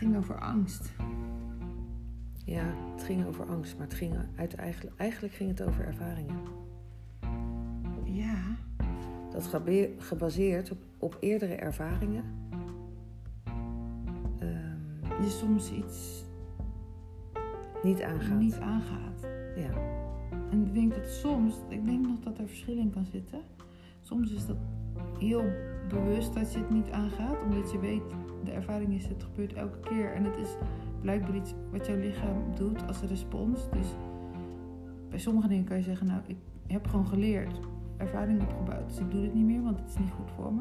ging over angst. Ja, het ging over angst, maar het ging uit, eigenlijk, eigenlijk ging het over ervaringen. Ja. Dat gebaseerd, gebaseerd op, op eerdere ervaringen. ehm, Je soms iets niet aangaat. niet aangaat. Ja. En ik denk dat soms, ik denk nog dat er verschil in kan zitten. Soms is dat heel bewust dat je het niet aangaat, omdat je weet, de ervaring is, het gebeurt elke keer. En het is blijkbaar iets wat jouw lichaam doet als respons. Dus bij sommige dingen kan je zeggen, nou, ik heb gewoon geleerd, ervaring opgebouwd, dus ik doe dit niet meer, want het is niet goed voor me.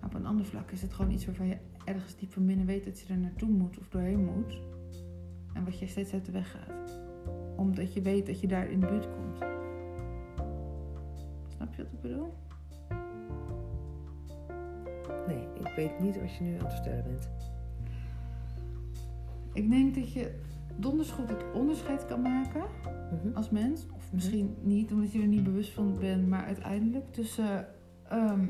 Maar op een ander vlak is het gewoon iets waarvan je ergens diep van binnen weet dat je er naartoe moet of doorheen moet. En wat je steeds uit de weg gaat. Omdat je weet dat je daar in de buurt komt. Snap je wat ik bedoel? Ik weet niet wat je nu aan het vertellen bent. Ik denk dat je donders goed het onderscheid kan maken Mhm. als mens. Of misschien niet, omdat je er niet bewust van bent. Maar uiteindelijk tussen ehm,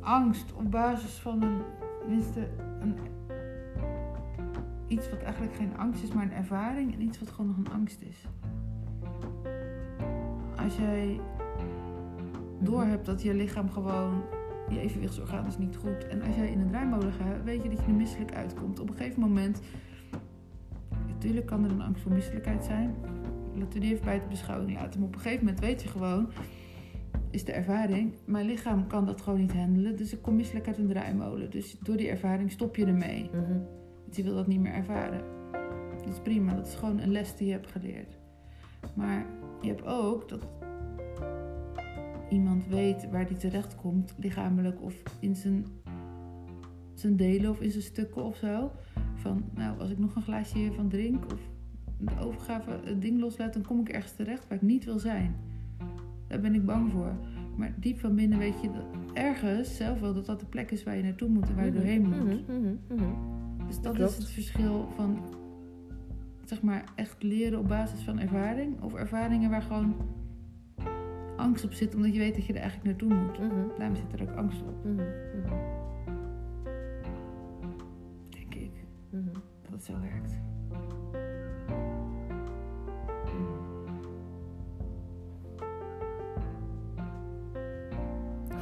angst op basis van een, tenminste, een, iets wat eigenlijk geen angst is, maar een ervaring. En iets wat gewoon nog een angst is. Als jij doorhebt dat je lichaam gewoon je evenwichtsorgaan is niet goed. En als jij in een draaimolen gaat, weet je dat je er misselijk uitkomt. Op een gegeven moment, natuurlijk kan er een angst voor misselijkheid zijn. Laten we die even bij de beschouwing laten. Maar op een gegeven moment weet je gewoon, is de ervaring, mijn lichaam kan dat gewoon niet handelen. Dus ik kom misselijk uit een draaimolen. Dus door die ervaring stop je ermee. Mhm. Want je wil dat niet meer ervaren. Dat is prima, dat is gewoon een les die je hebt geleerd. Maar je hebt ook dat iemand weet waar die terecht komt, lichamelijk of in zijn, zijn delen of in zijn stukken of zo. Van, nou, als ik nog een glaasje hiervan drink of de overgave het ding loslaat, dan kom ik ergens terecht waar ik niet wil zijn. Daar ben ik bang voor. Maar diep van binnen weet je dat ergens zelf wel dat dat de plek is waar je naartoe moet en waar je doorheen moet. Mhm, mhm, mhm. Dus dat is het verschil van, zeg maar, echt leren op basis van ervaring. Of ervaringen waar gewoon angst op zit, omdat je weet dat je er eigenlijk naartoe moet. Mhm, Daarom zit er ook angst op, mhm, denk ik, mhm. dat het zo werkt.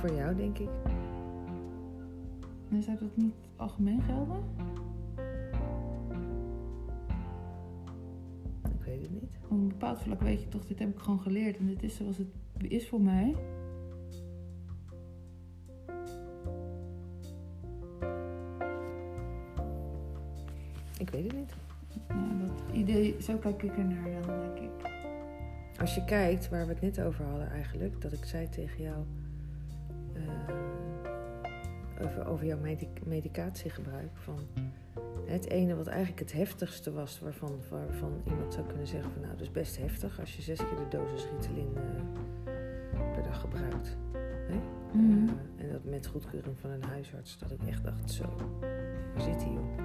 Voor jou, denk ik. En zou dat niet algemeen gelden? Ik weet het niet. Op een bepaald vlak weet je toch, dit heb ik gewoon geleerd en dit is zoals het is voor mij. Ik weet het niet. Nou, dat idee, zo kijk ik er naar dan, denk ik. Als je kijkt waar we het net over hadden eigenlijk, dat ik zei tegen jou ehm, over, over jouw medi- medicatiegebruik. Van het ene wat eigenlijk het heftigste was, waarvan, waarvan iemand zou kunnen zeggen van nou, dat is best heftig als je zes keer de dosis Ritalin eh, dag gebruikt. Hè? Mhm. Eh, en dat met goedkeuring van een huisarts, dat ik echt dacht zo, waar zit hij op?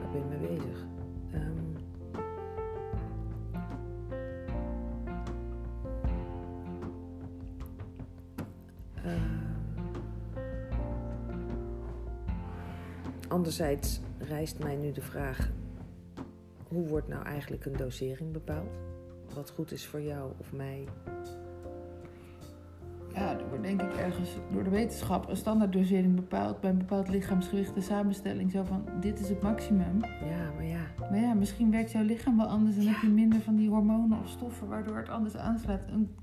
Waar ben je mee bezig? Ehm, Ehm, anderzijds rijst mij nu de vraag: hoe wordt nou eigenlijk een dosering bepaald? Wat goed is voor jou of mij? Ergens door de wetenschap een standaarddosering bepaald bij een bepaald lichaamsgewicht, de samenstelling. Zo van, dit is het maximum. Ja, maar ja, Maar ja, misschien werkt jouw lichaam wel anders en heb je minder van die hormonen of stoffen waardoor het anders aanslaat. En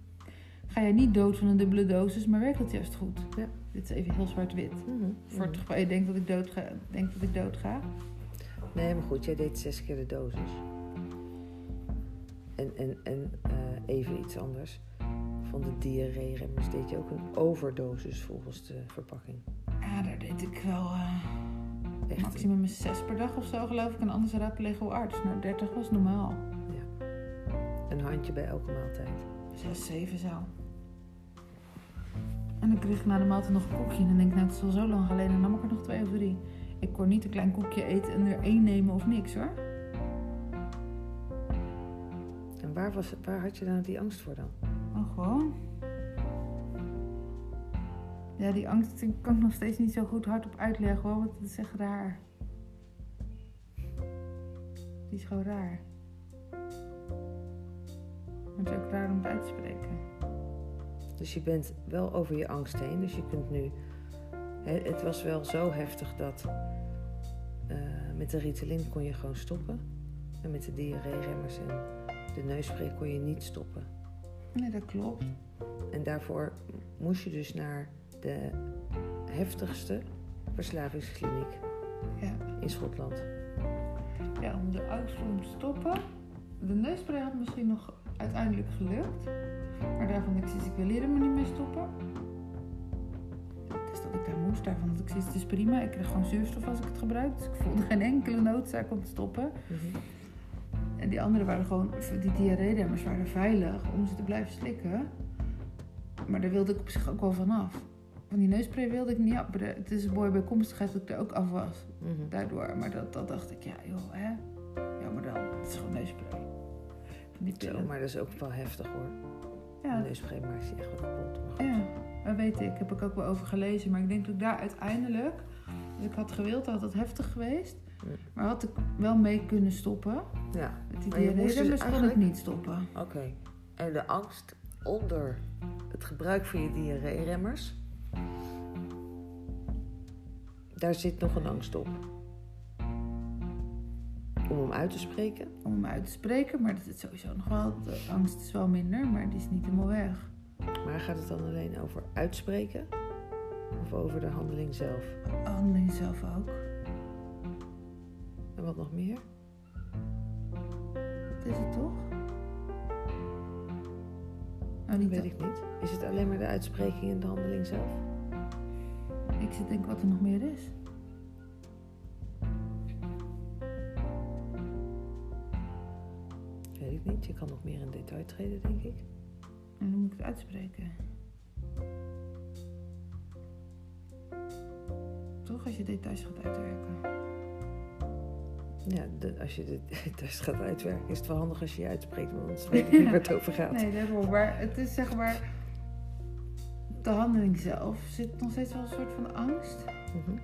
ga jij niet dood van een dubbele dosis, maar werkt het juist goed. Ja. Dit is even heel zwart-wit. Mhm, Voor het mhm. geval je denkt dat ik dood ga, denkt dat ik dood ga. Nee, maar goed, jij deed zes keer de dosis. En, en, en eh, even iets anders. Van de diarree-remmers deed je ook een overdosis volgens de verpakking. Ja, daar deed ik wel eh, Echt. maximum zes per dag of zo geloof ik. En anders raadplegen we arts. Nou, 30 was normaal. Een handje bij elke maaltijd. 6, 7 zo. En dan kreeg ik na de maaltijd nog een koekje. En dan denk ik, nou, het is al zo lang geleden. En nam ik er nog twee of drie. Ik kon niet een klein koekje eten en er één nemen of niks hoor. En waar, was, waar had je dan die angst voor dan? Gewoon. Ja, die angst kan ik nog steeds niet zo goed hardop uitleggen hoor, want het is echt raar. Die is gewoon raar. Maar het is ook raar om het uit te spreken. Dus je bent wel over je angst heen. Dus je kunt nu. het was wel zo heftig dat. eh, met de Ritalin kon je gewoon stoppen. En met de diarree-remmers en de neusspray kon je niet stoppen. Nee, dat klopt. En daarvoor moest je dus naar de heftigste verslavingskliniek Ja. in Schotland. ja, om de angst om te stoppen. De neuspray had misschien nog uiteindelijk gelukt. Maar daarvan ik zoiets, ik wil hier helemaal niet mee stoppen. Dus dat ik daar moest, daarvan had ik zoiets, het is prima. Ik kreeg gewoon zuurstof als ik het gebruik. Dus ik voelde geen enkele noodzaak om te stoppen. En die andere waren gewoon, die diarree-remmers waren veilig om ze te blijven slikken. Maar daar wilde ik op zich ook wel vanaf. Van die neuspray wilde ik niet Het is een mooie bijkomstigheid dat ik er ook af was. Mhm. Daardoor. Maar dat, dat dacht ik, ja joh, hè. Ja, maar dan, het is gewoon neuspray. Van die Zo, maar dat is ook wel heftig hoor. Ja, De neusspray maakt je echt wel kapot. Maar goed. ja, dat weet ik. Heb ik ook wel over gelezen. Maar ik denk dat ik daar uiteindelijk... Dus ik had gewild, had het heftig geweest. Maar had ik wel mee kunnen stoppen. Ja, Met die Maar je moest dus kon ik eigenlijk- niet stoppen. oké. En de angst onder het gebruik van je diarree-remmers. Daar zit nog een angst op. Om hem uit te spreken. Om hem uit te spreken. Maar dat is sowieso nog wel... De angst is wel minder, maar die is niet helemaal weg. Maar gaat het dan alleen over uitspreken? Of over de handeling zelf? Handeling zelf ook. En wat nog meer? Dat is het toch? Dat niet weet ik niet. Is het alleen maar de uitspreking en de handeling zelf? Ik zit denk wat er nog meer is. Weet ik niet. Je kan nog meer in detail treden, denk ik. En dan moet ik het uitspreken. Toch als je details gaat uitwerken. Ja, de- als je de test gaat uitwerken, is het wel handig als je je uitspreekt, want anders weet ik niet waar het over gaat. Nee, daarom. Maar het is zeg maar. De handeling zelf zit nog steeds wel een soort van angst. Mhm.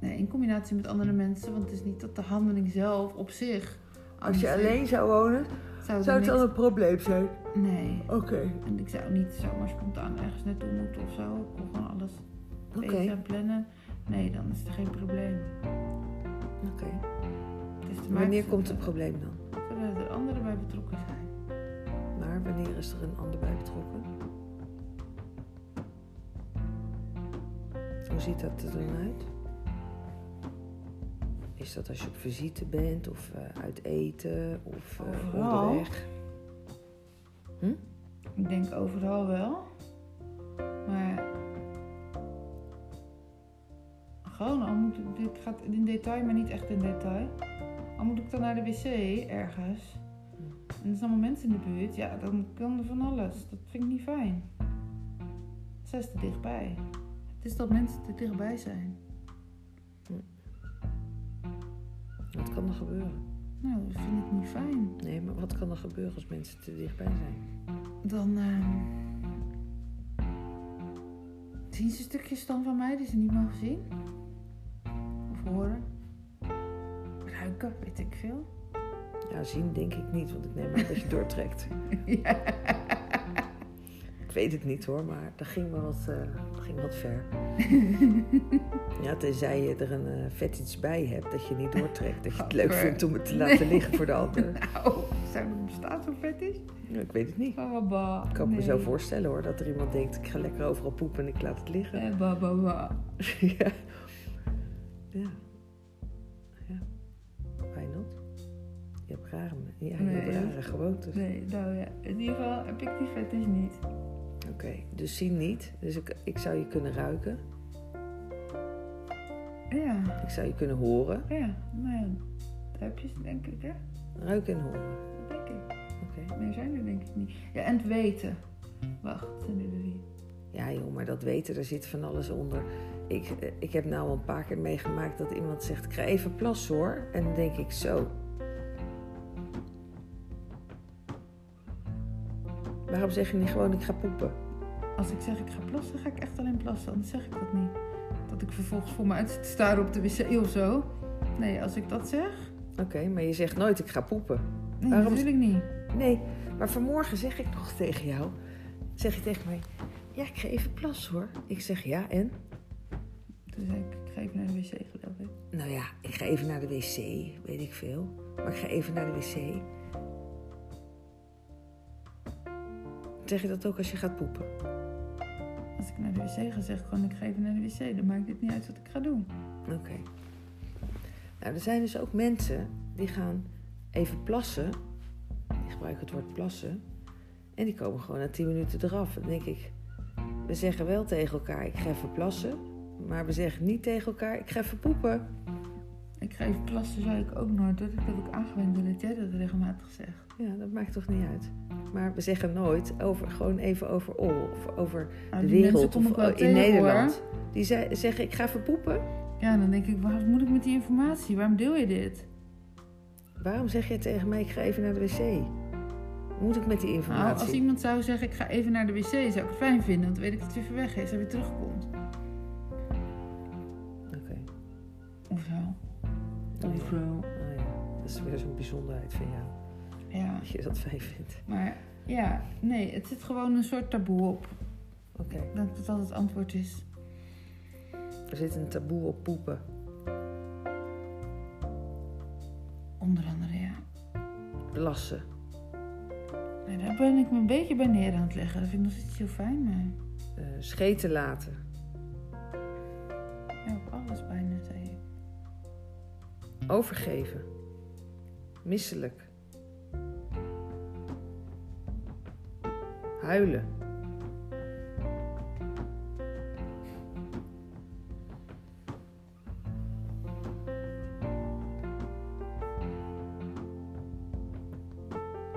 Nee, in combinatie met andere mensen. Want het is niet dat de handeling zelf op zich. Als je alleen zou wonen, zou, zou het dan niks- een probleem zijn? Nee. Oké. En ik zou niet zomaar spontaan ergens naartoe moeten of zo. Ik kon gewoon alles weten en plannen. Nee, dan is er geen probleem. Oké. Wanneer komt het probleem dan? Zodat er anderen bij betrokken zijn. Maar wanneer is er een ander bij betrokken? Hoe ziet dat er dan uit? Is dat als je op visite bent of eh, uit eten of Overal. onderweg? Ik denk overal wel. Maar. Gewoon, al moet ik, dit gaat in detail, maar niet echt in detail. Al moet ik dan naar de wc ergens. En er zijn allemaal mensen in de buurt. Ja, dan kan er van alles. Dat vind ik niet fijn. Zij is te dichtbij. Het is dat mensen te dichtbij zijn. Wat kan er gebeuren? Nou, dat vind ik niet fijn. Nee, maar wat kan er gebeuren als mensen te dichtbij zijn? Dan ehm, zien ze stukjes dan van mij die ze niet mogen zien. Horen. Ruiken, weet ik veel. Ja, zien denk ik niet, want ik neem aan dat je doortrekt. ja. Ik weet het niet hoor, maar dat ging wel wat, eh, dat ging wat ver. Ja, tenzij je er een eh, vet iets bij hebt dat je niet doortrekt. Dat je het leuk Gadver. vindt om het te laten liggen voor de ander. Nou, zou er bestaan zo'n fetish? Ja, ik weet het niet. Oh, bah. Ik kan me zo voorstellen hoor, dat er iemand denkt, ik ga lekker overal poepen en ik laat het liggen. Eh, bah, bah, bah. ja. Ja. Ja. Why not? Je hebt rare, ja, je Nee. hebt rare gewoontes. Nee, nou ja. In ieder geval heb ik die fetish niet. Oké, dus zien niet. Dus ik, ik zou je kunnen ruiken. Ja, Ik zou je kunnen horen. ja. Nou ja, dat heb je denk ik, hè? Ruiken en horen. Dat denk ik. Oké. Meer zijn er denk ik niet. Ja, en het weten. Wacht, zijn er drie. Ja joh, maar dat weten, daar zit van alles onder. Ik, eh, ik heb nou al een paar keer meegemaakt dat iemand zegt, ik ga even plassen hoor. En dan denk ik zo. Waarom zeg je niet gewoon, ik ga poepen? Als ik zeg ik ga plassen, ga ik echt alleen plassen. Anders zeg ik dat niet. Dat ik vervolgens voor me uit zit te staren op de wc of zo. Nee, als ik dat zeg, Oké, maar je zegt nooit ik ga poepen. nee, Waarom- natuurlijk niet. Nee, maar vanmorgen zeg ik nog tegen jou. Zeg je tegen mij, ja, ik ga even plassen hoor. Ik zeg ja en? Toen zei ik, ik ga even naar de wc geloof ik. Nou ja, ik ga even naar de wc, weet ik veel. Maar ik ga even naar de wc. Zeg je dat ook als je gaat poepen? Als ik naar de wc ga, zeg ik gewoon ik ga even naar de wc. Dan maakt het niet uit wat ik ga doen. Oké. Nou, er zijn dus ook mensen die gaan even plassen. Die gebruiken het woord plassen. En die komen gewoon na 10 minuten eraf. Dan denk ik, we zeggen wel tegen elkaar, ik ga even plassen. Maar we zeggen niet tegen elkaar, ik ga even poepen. Ik ga even plassen, zou ik ook nooit. Dat ik dat ook aangewend dat jij dat regelmatig zegt. Ja, dat maakt toch niet uit. Maar we zeggen nooit over, gewoon even over ol of over Nou, de wereld of ik in tegen, Nederland. hoor. Die zei- zeggen, ik ga even poepen. Ja, dan denk ik, wat moet ik met die informatie? Waarom deel je dit? Waarom zeg je tegen mij, ik ga even naar de wc? Moet ik met die Nou, informatie? als iemand zou zeggen, ik ga even naar de wc, zou ik het fijn vinden. Want dan weet ik dat hij even weg is en weer terugkomt. Oké. Of zo. Oh, Of zo. Oh ja, dat is weer zo'n bijzonderheid van jou. Ja, Dat je dat fijn vindt. maar ja, nee, het zit gewoon een soort taboe op. Oké. Denk dat dat het antwoord is. Er zit een taboe op poepen. Onder andere, ja. Plassen. Daar ben ik me een beetje bij neer aan het leggen. Dat vind ik nog steeds heel fijn, maar... eh, scheten laten. Ja, op alles bijna, zei ik. Overgeven. Misselijk. Huilen.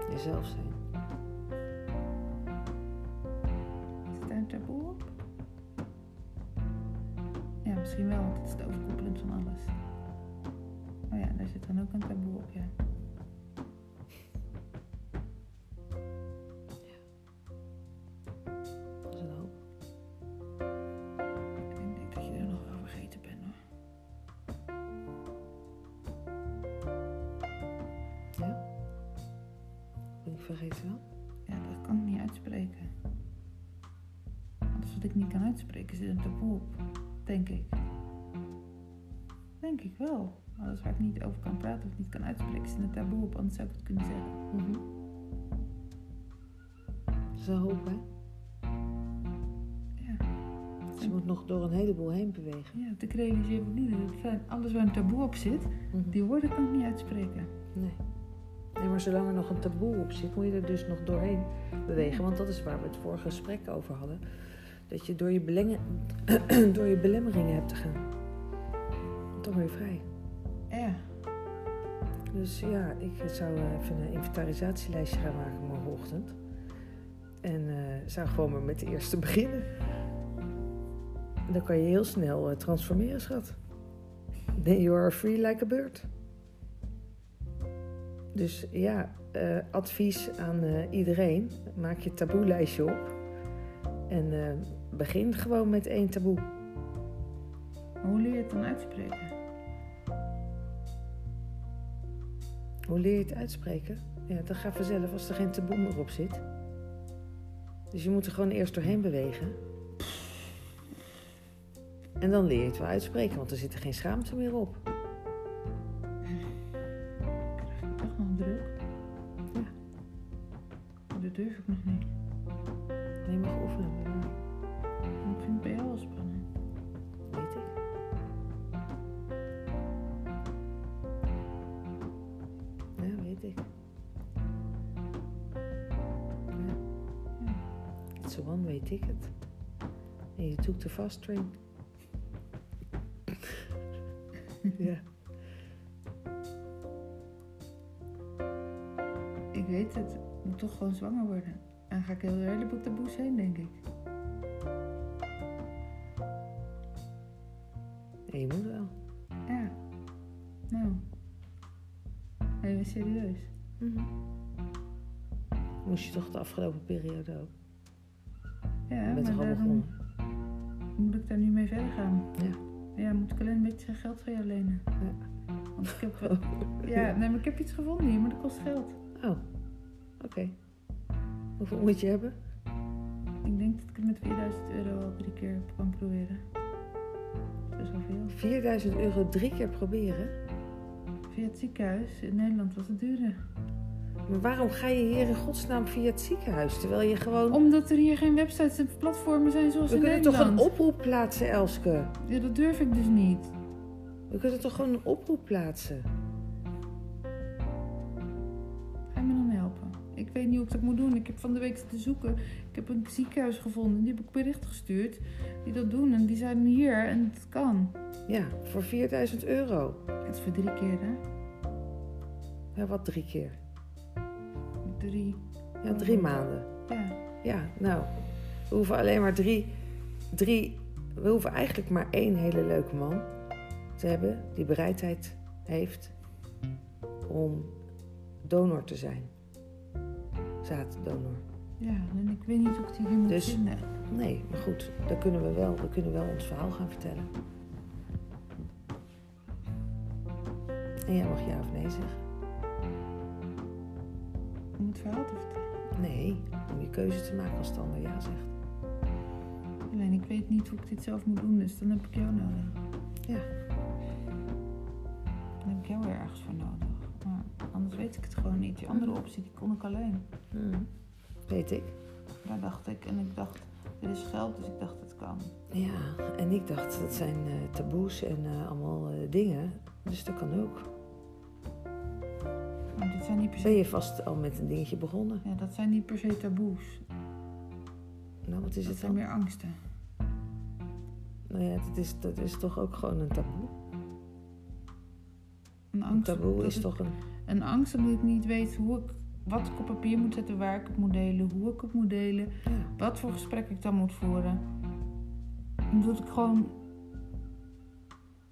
Jezelf zijn. Misschien wel, want het is het overkoepelend van alles. Oh ja, daar zit dan ook een taboe op, ja. Praten of niet kan uitspreken zit een taboe op, anders zou ik het kunnen zeggen. Dat is een hoop, hè? Ja, Ze moet nog door een heleboel heen bewegen. ja ik realiseer me nu dat alles waar een taboe op zit, Mhm. die woorden kan ik niet uitspreken. Nee. Nee, maar zolang er nog een taboe op zit, moet je er dus nog doorheen bewegen. Want dat is waar we het vorige gesprek over hadden. Dat je door je, belengen, door je belemmeringen hebt te gaan. Dan ben je vrij. Ja, Dus ja, ik zou eh, even een inventarisatielijstje gaan maken morgenochtend. En eh, zou gewoon maar met de eerste beginnen. Dan kan je heel snel eh, transformeren, schat. Then you are free like a bird. Dus ja, advies aan iedereen. Maak je taboe-lijstje op. En begin gewoon met één taboe. hoe leer je het dan uitspreken? Hoe leer je het uitspreken? Ja, dat gaat vanzelf als er geen taboe meer op zit. Dus je moet er gewoon eerst doorheen bewegen. En dan leer je het wel uitspreken, want er zit er geen schaamte meer op. Krijg ik toch nog druk? Ja. Maar dat durf ik nog One-way ticket. En je took the fast train. ja. Ik weet het. Ik moet toch gewoon zwanger worden. En dan ga ik heel een heleboel taboes heen, denk ik. En je moet wel. Ja. Nou. Even serieus. Moest je toch de afgelopen periode ook? Ja, Je bent maar toch al daarom begonnen? moet ik daar nu mee verder gaan. Ja. Ja, moet ik alleen een beetje geld van jou lenen. Ja. Want ik heb, wel- ja, nee, maar ik heb iets gevonden hier, maar dat kost geld. Oh, oké. Hoeveel moet je hebben? Ik denk dat ik het met 4000 euro al drie keer kan proberen. Dat is wel veel. 4000 euro drie keer proberen? Via het ziekenhuis in Nederland was het duurder. Maar waarom ga je hier in godsnaam via het ziekenhuis? Terwijl je gewoon... Omdat er hier geen websites en platformen zijn zoals We in kunnen toch Nederland. een oproep plaatsen, Elske? Ja, dat durf ik dus niet. We kunnen toch gewoon een oproep plaatsen? Ga je me dan helpen? Ik weet niet hoe ik dat moet doen. Ik heb van de week te zoeken. Ik heb een ziekenhuis gevonden. Die heb ik bericht gestuurd. Die dat doen. En die zijn hier. En het kan. Ja, voor 4000 euro. Het is voor drie keer, hè? Ja, wat drie keer? Drie. Ja, drie maanden. Ja. Ja, nou, we hoeven alleen maar drie, drie... We hoeven eigenlijk maar één hele leuke man te hebben... die bereidheid heeft om donor te zijn. Zaaddonor. Ja, en ik weet niet hoe ik die hier moet Dus- vinden. Nee, maar goed, dan kunnen we wel, we kunnen wel ons verhaal gaan vertellen. En jij mag ja of nee zeggen. Om het verhaal te vertellen. Nee, om je keuze te maken als de ander ja zegt. Alleen ik weet niet hoe ik dit zelf moet doen. Dus dan heb ik jou nodig. Ja. Dan heb ik jou weer ergens voor nodig. Maar anders weet ik het gewoon niet. Die andere optie, die kon ik alleen. Mhm. Weet ik. Daar dacht ik. En ik dacht, er is geld. Dus ik dacht, het kan. Ja, en ik dacht, dat zijn eh, taboes en eh, allemaal eh, dingen. Dus dat kan ook. Maar dit zijn niet per se... Ben je vast al met een dingetje begonnen? Ja, dat zijn niet per se taboes. Nou, wat is dat het zijn dan? meer angsten. Nou ja, dat is, dat is toch ook gewoon een taboe? Een Een angst, taboe dat is toch een... Een angst omdat ik niet weet hoe ik, wat ik op papier moet zetten, waar ik het moet delen, hoe ik het moet delen, Ja. wat voor gesprek ik dan moet voeren. Omdat ik gewoon,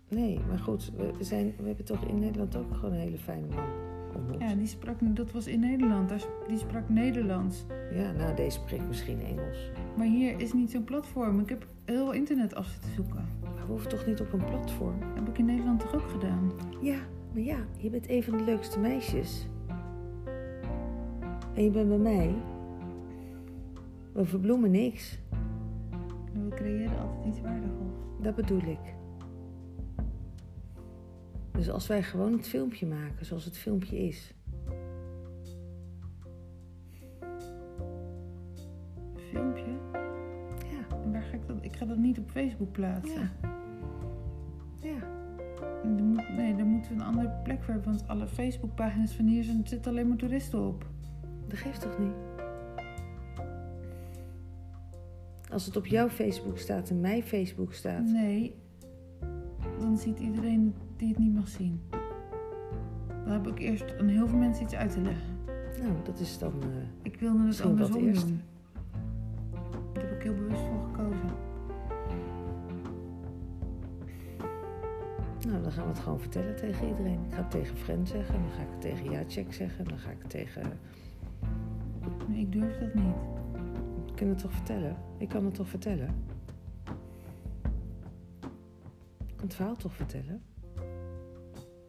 Nee, maar goed, we zijn, we hebben toch in Nederland ook gewoon een hele fijne man ja, die sprak, dat was in Nederland, die sprak Nederlands. Ja, nou, deze spreekt misschien Engels. Maar hier is niet zo'n platform. Ik heb heel internet af zitten zoeken. Maar we hoeven toch niet op een platform? Dat heb ik in Nederland toch ook gedaan. Ja, maar ja, je bent een van de leukste meisjes. En je bent bij mij. We verbloemen niks. We creëren altijd iets waardevols. Dat bedoel ik. Dus als wij gewoon het filmpje maken zoals het filmpje is. Filmpje. Ja, En waar ga ik dat? Ik ga dat niet op Facebook plaatsen. ja. Moet- nee, daar moeten we een andere plek voor hebben. Want alle Facebookpagina's van hier er zitten alleen maar toeristen op. Dat geeft toch niet? Als het op jouw Facebook staat en mijn Facebook staat. Nee, dan ziet iedereen die het niet mag zien. Dan heb ik eerst aan heel veel mensen iets uit te leggen. Nou, dat is dan. eh, Ik wilde het andersom eerst. doen. Daar heb ik heel bewust voor gekozen. nou, dan gaan we het gewoon vertellen tegen iedereen. Ik ga het tegen Friend zeggen, dan ga ik het tegen Jacek zeggen, dan ga ik het tegen. Maar ik durf dat niet. Ik kan het toch vertellen? Ik kan het toch vertellen? Het verhaal toch vertellen?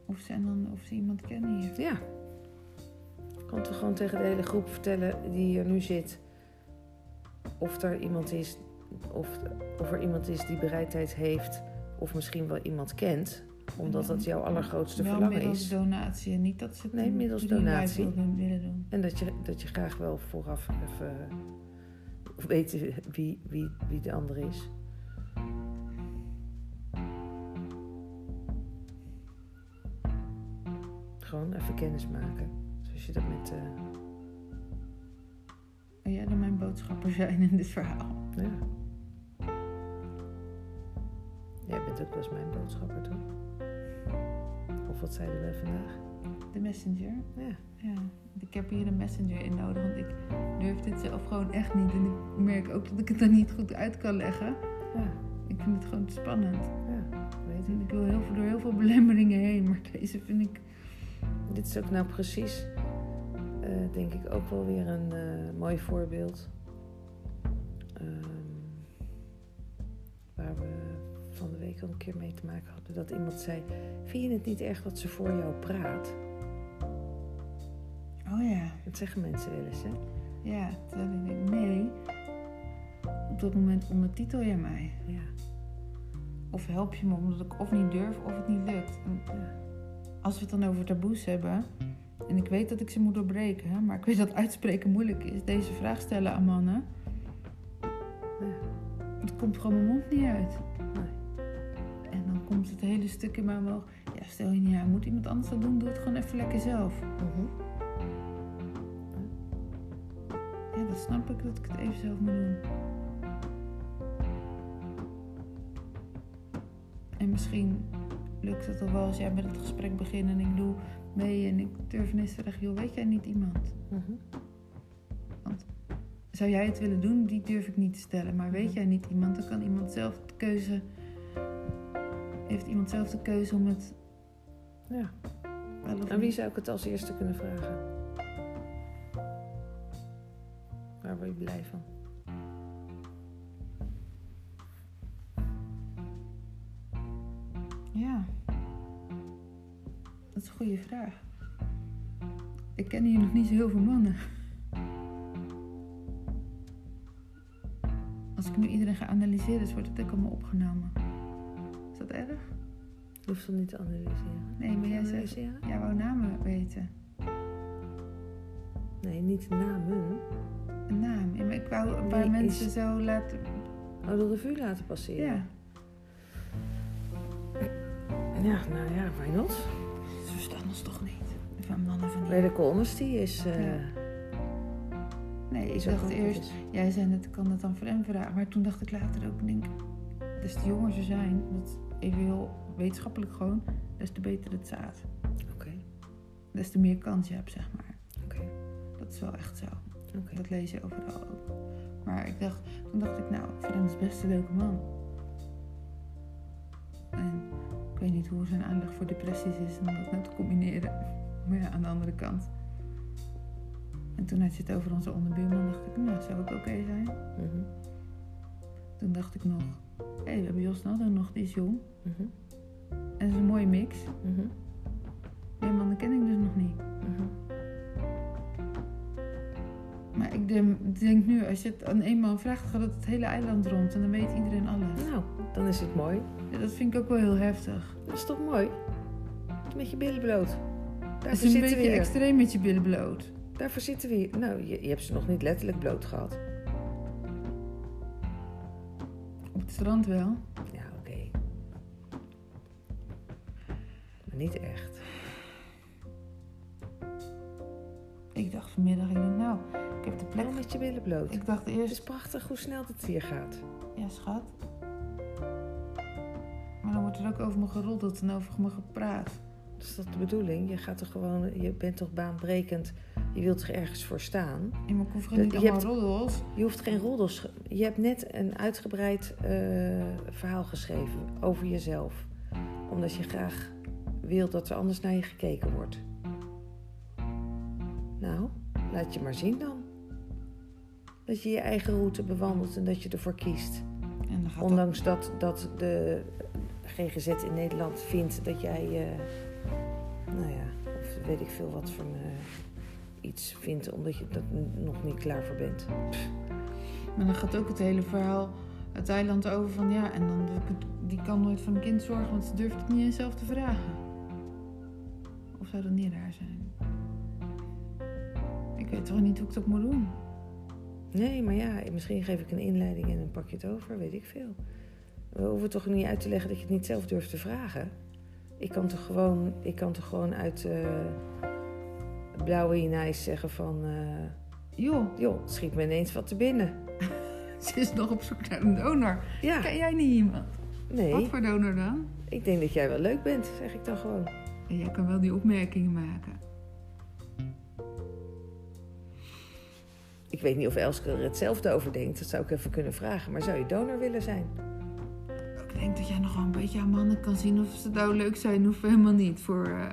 Of ze, en dan, of ze iemand kennen hier. Ja. Ik kan toch gewoon tegen de hele groep vertellen die hier nu zit. Of er iemand is, of, of er iemand is die bereidheid heeft, of misschien wel iemand kent, omdat dat jouw allergrootste Wel verlangen middels is. donatie. en Niet dat ze het Nee, middels donatie. willen doen. En dat je, dat je graag wel vooraf even weet wie, wie, wie de ander is. Gewoon even kennis maken. Zoals je dat met. eh, Wil jij dan mijn boodschapper zijn in dit verhaal? ja. Jij bent ook wel eens mijn boodschapper, toch? Of wat zeiden wij vandaag? De messenger? Ja. Ja. Ik heb hier een messenger in nodig, want ik durf dit zelf gewoon echt niet. En ik merk ook dat ik het er niet goed uit kan leggen. Ja, Ik vind het gewoon te spannend. ja, weet ik. En ik wil heel veel, door heel veel belemmeringen heen, maar deze vind ik... Dit is ook nou precies, eh, denk ik, ook wel weer een eh, mooi voorbeeld. Ehm, waar we van de week al een keer mee te maken hadden. Dat iemand zei, vind je het niet erg dat ze voor jou praat? Oh ja. Dat zeggen mensen wel eens, hè? Ja, terwijl ik denk, nee. Op dat moment ondertitel jij mij. Ja. Of help je me omdat ik of niet durf of het niet lukt. En ja. Als we het dan over taboes hebben... En ik weet dat ik ze moet doorbreken, hè, maar ik weet dat uitspreken moeilijk is. Deze vraag stellen aan mannen. Het komt gewoon mijn mond niet uit. Nee. En dan komt het hele stuk in mij omhoog. Ja, stel je niet aan, moet iemand anders dat doen? Doe het gewoon even lekker zelf. Mhm. Ja, dat snap ik dat ik het even zelf moet doen. En misschien lukt het al wel als jij met het gesprek begint en ik doe mee en ik durf ineens te zeggen, joh, weet jij niet iemand? Mhm. Zou jij het willen doen? Die durf ik niet te stellen. Maar weet Mhm. jij niet iemand, dan kan iemand zelf de keuze... Heeft iemand zelf de keuze om het Ja. Aan wie zou ik het als eerste kunnen vragen? Waar word je blij van? Ja. Dat is een goede vraag. Ik ken hier nog niet zo heel veel mannen. Als ik nu iedereen ga analyseren, dus wordt het ook allemaal opgenomen. Is dat erg? Je hoeft het niet te analyseren. Nee, maar jij zegt... Jij wou namen weten. Nee, niet namen. Een naam. Ja, maar ik wou een paar mensen is- zo laten... Oh, de revue laten passeren. Ja. Ja, nou ja, why not? Ze verstaan ons toch niet. Van mannen van die... Radical honesty is... eh Ja. Nee, ik dacht eerst... Jij zei net, ik kan het dan voor hem vragen. Maar toen dacht ik later ook, denk, des te jonger ze zijn, dat even heel wetenschappelijk gewoon, des te beter het zaad. Oké, Des te meer kans je hebt, zeg maar. oké, Dat is wel echt zo. oké. Dat lees je overal ook. Maar ik dacht, toen dacht ik, nou, ik vind hem best een leuke man. En weet niet hoe zijn aanleg voor depressies is om dat nou te combineren. Maar ja, aan de andere kant. En toen had je het over onze onderbuurman, dacht ik, nou, zou ik oké zijn? Mhm, Toen dacht ik nog, hé, hey, we hebben Jos Naldo nog, die is jong. mhm, En dat is een mooie mix. mhm, Die mannen ken ik dus nog niet. mhm. Maar ik denk, denk nu, als je het aan één man vraagt, gaat het het hele eiland rond. En dan weet iedereen alles. Nou, dan is het mooi. Ja, dat vind ik ook wel heel heftig. Dat is toch mooi? Met je billen bloot. Daarvoor is een zitten we beetje hier. extreem met je billen bloot. Daarvoor zitten we hier. Nou, je, je hebt ze nog niet letterlijk bloot gehad. Op het strand wel. Ja, oké. Maar niet echt. Ik dacht vanmiddag, ik denk, nou, ik heb de plek. Met je billen bloot. Ik dacht Het is eerst, prachtig hoe snel het hier gaat. ja schat. Wordt er ook over me geroddeld en over me gepraat. Is dat de bedoeling? Je gaat toch gewoon, je bent toch baanbrekend. Je wilt er ergens voor staan. In mijn Dat- niet je allemaal hebt- roddels. Je hoeft geen roddels. Je hebt net een uitgebreid eh, verhaal geschreven over jezelf. Omdat je graag wilt dat er anders naar je gekeken wordt. Nou, laat je maar zien dan. Dat je je eigen route bewandelt en dat je ervoor kiest. En dan gaat dat- Ondanks dat, dat de GGZ in Nederland vindt dat jij, eh, nou ja, of weet ik veel wat voor eh, iets vindt, omdat je er n- nog niet klaar voor bent. Maar dan gaat ook het hele verhaal het eiland over van ja, en dan die kan nooit voor een kind zorgen, want ze durft het niet eens zelf te vragen. Of zou dat niet raar zijn? Ik weet toch niet hoe ik dat moet doen. Nee, maar ja, misschien geef ik een inleiding en dan pak je het over, weet ik veel. We hoeven toch niet uit te leggen dat je het niet zelf durft te vragen. Ik kan toch gewoon, ik kan toch gewoon uit eh blauwe hinijs zeggen van... eh, Joh, joh, schiet me ineens wat te binnen. ze is nog op zoek naar een donor. Ja, Ken jij niet iemand? Wat nee, voor donor dan? ik denk dat jij wel leuk bent, zeg ik dan gewoon. En jij kan wel die opmerkingen maken. Ik weet niet of Elske er hetzelfde over denkt, dat zou ik even kunnen vragen. Maar zou je donor willen zijn? Ik denk dat jij nog wel een beetje aan mannen kan zien of ze nou leuk zijn of helemaal niet voor eh,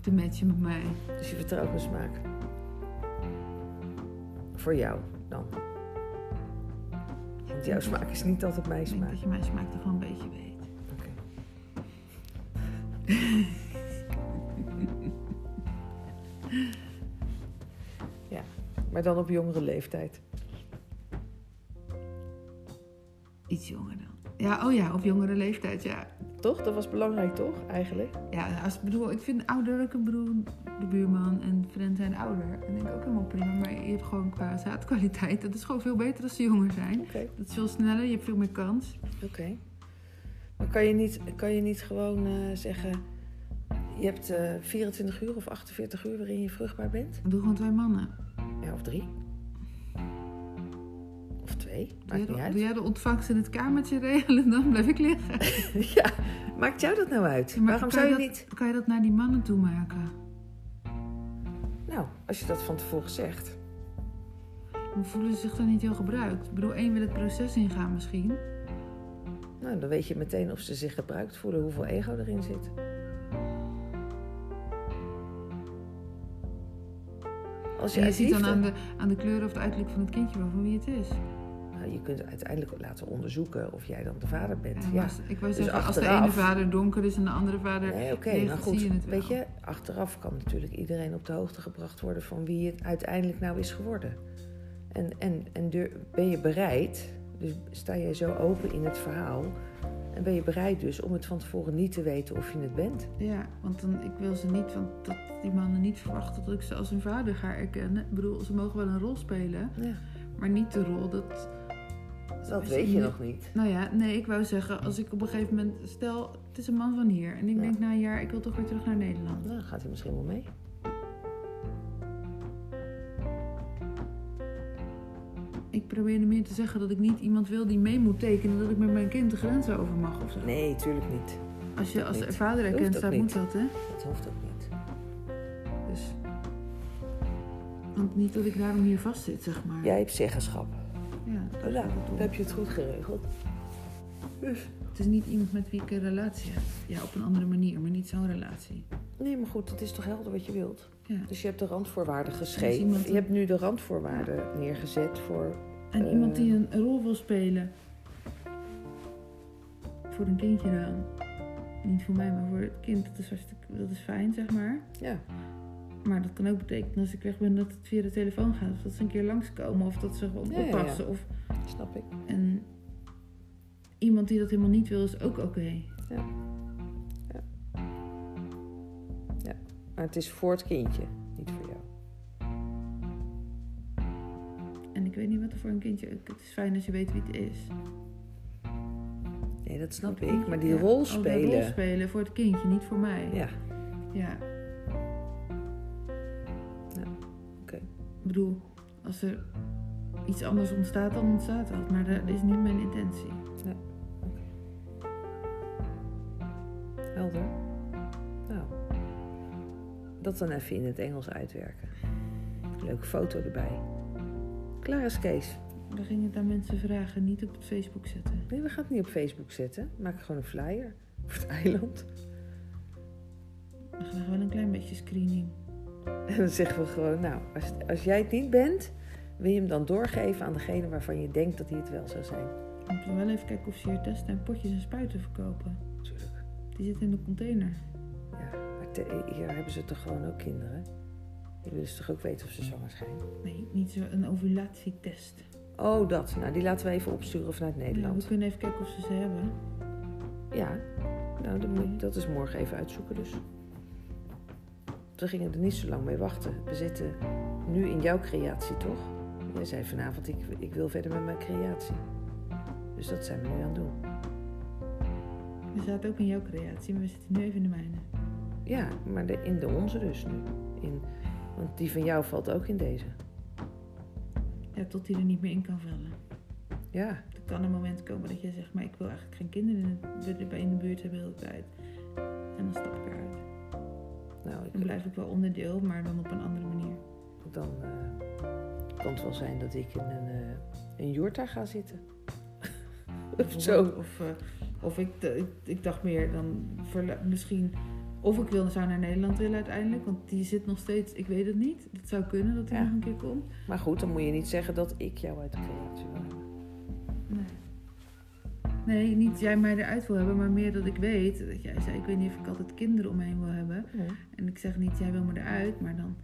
te matchen met mij. Dus je vertrouwt mijn smaak. Voor jou dan. Want jouw smaak is niet altijd mijn Ik denk smaak. dat je mijn smaak toch wel een beetje weet. Oké. ja, maar dan op jongere leeftijd. Ja, oh ja, op jongere leeftijd, ja. Toch? Dat was belangrijk, toch? Eigenlijk. Ja, als, ik bedoel, ik vind ouderlijke broer, de buurman en vriend zijn ouder. En denk ik ook helemaal prima. Maar je hebt gewoon qua zaadkwaliteit, dat is gewoon veel beter als ze jonger zijn. Dat is veel sneller, je hebt veel meer kans. Oké. Maar kan je niet, kan je niet gewoon eh, zeggen... Je hebt eh 24 uur of 48 uur waarin je vruchtbaar bent? Doen gewoon twee mannen. Ja, of drie. Twee. Doe Maakt jij, niet de, uit. doe jij de ontvangst in het kamertje regelen, dan blijf ik liggen. ja, maakt jou dat nou uit? Ja, Waarom kan zou je dat- niet... Kan je dat naar die mannen toe maken? Nou, als je dat van tevoren zegt. Dan voelen ze zich dan niet heel gebruikt. Ik bedoel, één wil het proces ingaan misschien. Nou, dan weet je meteen of ze zich gebruikt voelen, hoeveel ego erin zit. Als je, En je ziet dan aan de, aan de kleur of het uiterlijk van het kindje van wie het is. Nou, je kunt uiteindelijk laten onderzoeken of jij dan de vader bent. Ja, als- ik wou Dus zeggen, als de ene vader donker is en de andere vader Nee, oké, licht, maar goed. je. Weet je, achteraf kan natuurlijk iedereen op de hoogte gebracht worden van wie het uiteindelijk nou is geworden. En, en, en ben je bereid, dus sta jij zo open in het verhaal, en ben je bereid dus om het van tevoren niet te weten of je het bent? Ja, want dan, ik wil ze niet, want dat die mannen niet verwachten dat ik ze als hun vader ga erkennen. Ik bedoel, ze mogen wel een rol spelen, Ja, maar niet de rol dat... dat als weet je nog niet. Nou ja, nee, ik wou zeggen, als ik op een gegeven moment... Stel, het is een man van hier en ik Ja. denk na een jaar, ik wil toch weer terug naar Nederland. Nou, dan gaat hij misschien wel mee. Ik probeerde meer te zeggen dat ik niet iemand wil die mee moet tekenen dat ik met mijn kind de grens over mag of zo. Nee, tuurlijk niet. Als je als niet. vader ook staat, moet dat, hè? Dat hoeft ook niet. Dus... Want niet dat ik daarom hier vastzit, zeg maar. Jij hebt zeggenschap. Het dan heb je het goed geregeld. Dus. Het is niet iemand met wie ik een relatie heb. Ja, op een andere manier, maar niet zo'n relatie. Nee, maar goed, het is toch helder wat je wilt. Ja. Dus je hebt de randvoorwaarden geschreven. Je hebt nu de randvoorwaarden neergezet voor. En Eh. iemand die een rol wil spelen. Voor een kindje dan. Niet voor mij, maar voor het kind. Dat is, dat is fijn, zeg maar. Ja, Maar dat kan ook betekenen als ik weg ben dat het via de telefoon gaat. Of dat ze een keer langskomen. Of dat ze gewoon Ja, ja, ja. oppassen. Of, snap ik. en iemand die dat helemaal niet wil, is ook oké. Maar het is voor het kindje, niet voor jou. En ik weet niet wat er voor een kindje... Het is fijn als je weet wie het is. Nee, dat snap ik. Maar die ja. rol Oh, spelen. rol spelen voor het kindje, niet voor mij. Ja, Ja. Ja, bedoel, als er iets anders ontstaat, dan ontstaat dat. Maar dat is niet mijn intentie. helder. Nou, dat dan even in het Engels uitwerken. Leuke foto erbij. Klaar is Kees. We gingen het aan mensen vragen, niet op het Facebook zetten. Nee, we gaan het niet op Facebook zetten. Maak gewoon een flyer voor het eiland. We gaan wel een klein beetje screening. En dan zeggen we gewoon, nou, als, als jij het niet bent, wil je hem dan doorgeven aan degene waarvan je denkt dat hij het wel zou zijn. Moeten we wel even kijken of ze hier testen en potjes en spuiten verkopen. Natuurlijk. Die zitten in de container. Ja, maar te- hier hebben ze toch gewoon ook kinderen? Die willen ze toch ook weten of ze zwanger zijn? Nee, niet zo een ovulatietest. Oh, dat. Nou, die laten we even opsturen vanuit Ja, we Nederland. kunnen even kijken of ze ze hebben. Ja, nou, dat, moet, dat is morgen even uitzoeken dus. We gingen er niet zo lang mee wachten. We zitten nu in jouw creatie, toch? Jij zei vanavond, ik, ik wil verder met mijn creatie. Dus dat zijn we nu aan het doen. We zaten ook in jouw creatie, maar we zitten nu even in de mijne. Ja, maar de, in de onze dus nu. In, want die van jou valt ook in deze. Ja, tot die er niet meer in kan vallen. Ja, Er kan een moment komen dat jij zegt, maar ik wil eigenlijk geen kinderen in, het, in de buurt hebben de hele tijd. En dan stap ik eruit. Dan ik, blijf ik wel onderdeel, maar dan op een andere manier. dan eh, kan het wel zijn dat ik in een, eh een jurta ga zitten. of zo. Of, eh, of ik, ik, ik dacht meer dan misschien. Of ik wil, zou naar Nederland willen uiteindelijk, want die zit nog steeds. Ik weet het niet. Het zou kunnen dat hij Ja. nog een keer komt. Maar goed, dan moet je niet zeggen dat ik jou uit de creatie wil hebben. Nee. Niet dat jij mij eruit wil hebben, maar meer dat ik weet dat jij zei: Ik weet niet of ik altijd kinderen omheen wil hebben. En ik zeg niet: Jij wil me eruit, maar dan,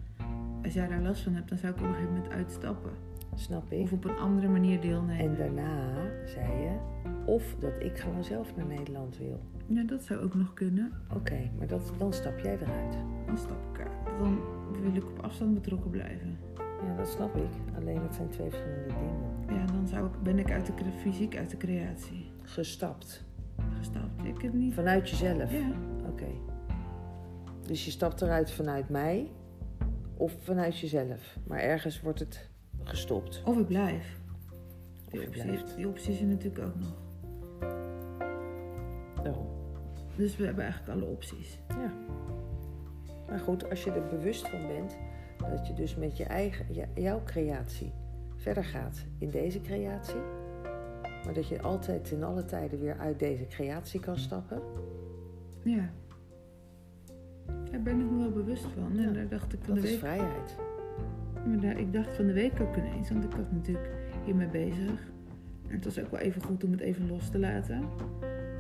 als jij daar last van hebt, dan zou ik op een gegeven moment uitstappen. Snap ik. Of op een andere manier deelnemen. En daarna zei je, of dat ik gewoon zelf naar Nederland wil. Ja, dat zou ook nog kunnen. Oké, maar dat, dan stap jij eruit. Dan stap ik uit. Dan wil ik op afstand betrokken blijven. Ja, dat snap ik. Alleen het zijn twee verschillende dingen. Ja, dan zou ik, ben ik uit de, fysiek uit de creatie Gestapt. gestapt. Ik heb niet. Vanuit jezelf. Ja, Oké. Dus je stapt eruit vanuit mij of vanuit jezelf. Maar ergens wordt het gestopt. of ik blijf. Je optie, blijft. die optie is er natuurlijk ook nog. Daarom. Dus we hebben eigenlijk alle opties. Ja. Maar goed, als je er bewust van bent dat je dus met je eigen, jouw creatie verder gaat in deze creatie, maar dat je altijd in alle tijden weer uit deze creatie kan stappen. Ja. Daar ben ik me wel bewust van. Ja, En daar dacht ik van Dat de is week. vrijheid. Maar daar, ik dacht van de week ook ineens, want ik was natuurlijk hiermee bezig. En het was ook wel even goed om het even los te laten.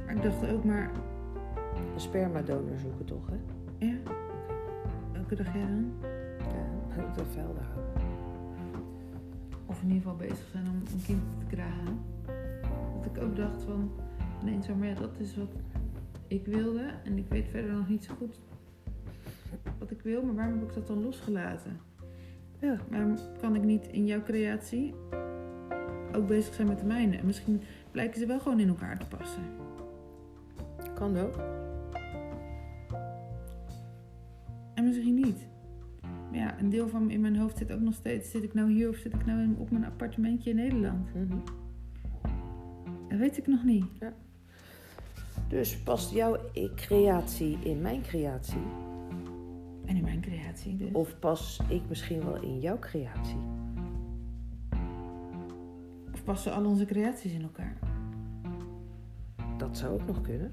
Maar ik dacht ook maar, Een spermadonor zoeken toch, hè? ja, welke dag jij dan? Ja, dat velden houden. Of in ieder geval bezig zijn om een kind te krijgen. Dat ik ook dacht van, ineens van, maar ja, dat is wat ik wilde. En ik weet verder nog niet zo goed wat ik wil, maar waarom heb ik dat dan losgelaten? Ja. Waarom kan ik niet in jouw creatie ook bezig zijn met de mijne? En misschien blijken ze wel gewoon in elkaar te passen. Kan ook. En misschien niet. Maar ja, een deel van in mijn hoofd zit ook nog steeds... zit ik nou hier of zit ik nou in- op mijn appartementje in Nederland? Mhm. Dat weet ik nog niet. Dus past jouw creatie in mijn creatie? En in mijn creatie dus. Of pas ik misschien wel in jouw creatie? Of passen al onze creaties in elkaar? Dat zou ook nog kunnen.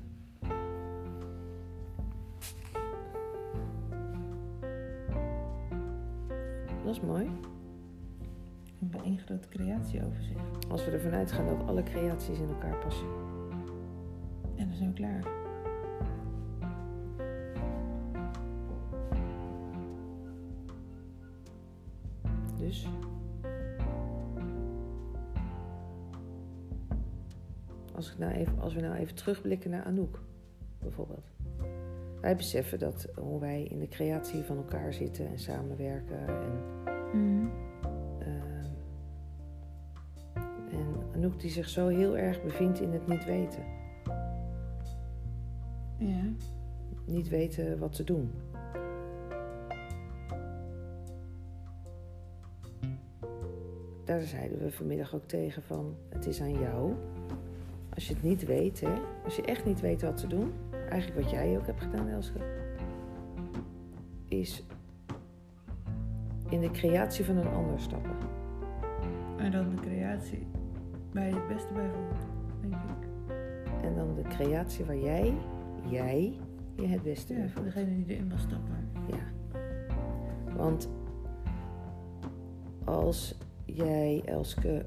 Dat is mooi. Hebben één grote creatieoverzicht. Als we ervan uitgaan dat alle creaties in elkaar passen. En dan zijn we klaar. Dus. Als, ik nou even, als we nou even terugblikken naar Anouk, bijvoorbeeld. Wij beseffen dat hoe wij in de creatie van elkaar zitten en samenwerken. En, ehm, en Anouk die zich zo heel erg bevindt in het niet weten. Ja. Niet weten wat te doen. Daar zeiden we vanmiddag ook tegen van, het is aan jou. Als je het niet weet, hè, als je echt niet weet wat te doen, eigenlijk wat jij ook hebt gedaan, Elske, is in de creatie van een ander stappen. En dan de creatie je het beste bij voelt, denk ik. En dan de creatie waar jij, jij, je het beste Ja, bij voelt. degene die erin wil stappen. Ja. Want als jij Elske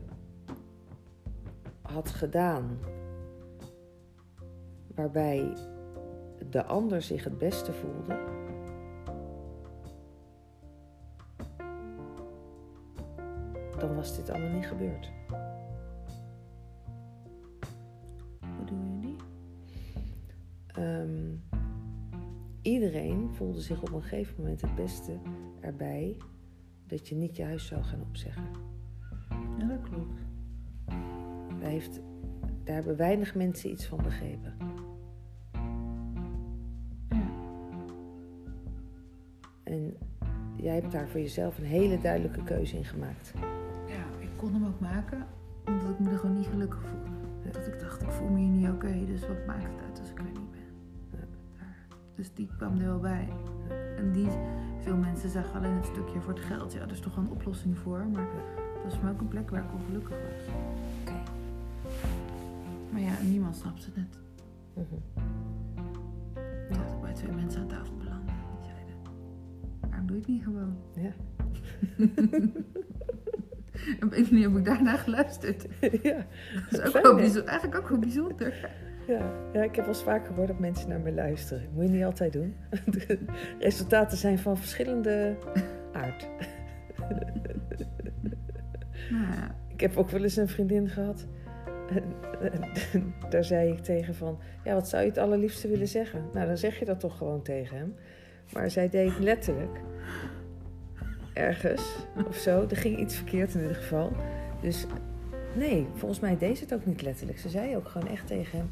had gedaan waarbij de ander zich het beste voelde, dan was dit allemaal niet gebeurd. Iedereen voelde zich op een gegeven moment het beste erbij dat je niet je huis zou gaan opzeggen. Ja, dat klopt. Daar, heeft, daar hebben weinig mensen iets van begrepen. Ja. En jij hebt daar voor jezelf een hele duidelijke keuze in gemaakt. ja, ik kon hem ook maken omdat ik me er gewoon niet gelukkig voelde. Dat ik dacht, ik voel me hier niet oké, dus wat maakt het uit als ik er niet ben? Dus die kwam er wel bij. En die, veel mensen zagen alleen het stukje voor het geld. Ja, er is toch wel een oplossing voor, maar het was voor mij ook een plek waar ik ongelukkig was. Oké. Maar ja, niemand snapte het. Mhm. Dat ik bij twee mensen aan tafel belandde. Die zeiden, waarom doe je het niet gewoon? Ja. Op een manier heb ik daarna geluisterd. ja. Dat is ook wel bijzonder, eigenlijk ook wel bijzonder. Ja. ja, ik heb wel eens vaker gehoord dat mensen naar me luisteren. Moet je niet altijd doen. De resultaten zijn van verschillende aard. Ja, Ik heb ook wel eens een vriendin gehad. En- en Daar zei ik tegen van, ja, wat zou je het allerliefste willen zeggen? Nou, dan zeg je dat toch gewoon tegen hem. Maar zij deed letterlijk ergens of zo. Er ging iets verkeerd in ieder geval. Dus nee, volgens mij deed ze het ook niet letterlijk. Ze zei ook gewoon echt tegen hem.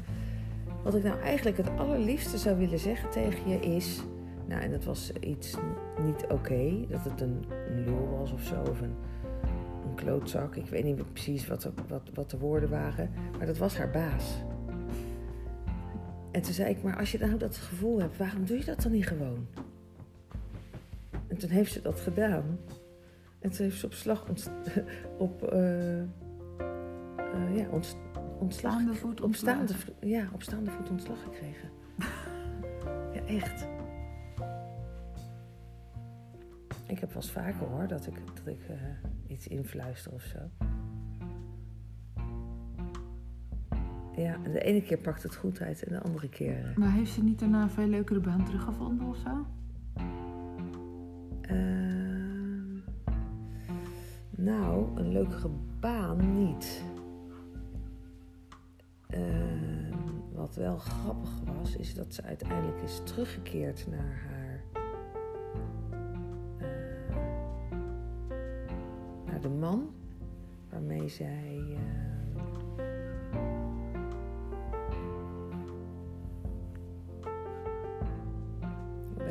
Wat ik nou eigenlijk het allerliefste zou willen zeggen tegen je is. Nou, en dat was iets niet oké. dat het een, een lul was of zo. Of een, een klootzak. Ik weet niet precies wat, er- wat, wat de woorden waren. Maar dat was haar baas. En toen zei ik, maar als je nou dat gevoel hebt, waarom doe je dat dan niet gewoon? En toen heeft ze dat gedaan. En toen heeft ze op slag ontst- op, eh, eh, ja, ontst- ontslag. staande voet Op staande, vo- ja, op staande voet ontslag gekregen. ja, echt. Ik heb wel eens vaker hoor, dat ik, dat ik eh, iets influister of zo. Ja, en de ene keer pakt het goed uit en de andere keer... eh, Maar heeft ze niet daarna een veel leukere baan teruggevonden of zo? Ehm, nou, een leukere baan niet. Ehm, wat wel grappig was, is dat ze uiteindelijk is teruggekeerd naar haar. eh, naar de man waarmee zij.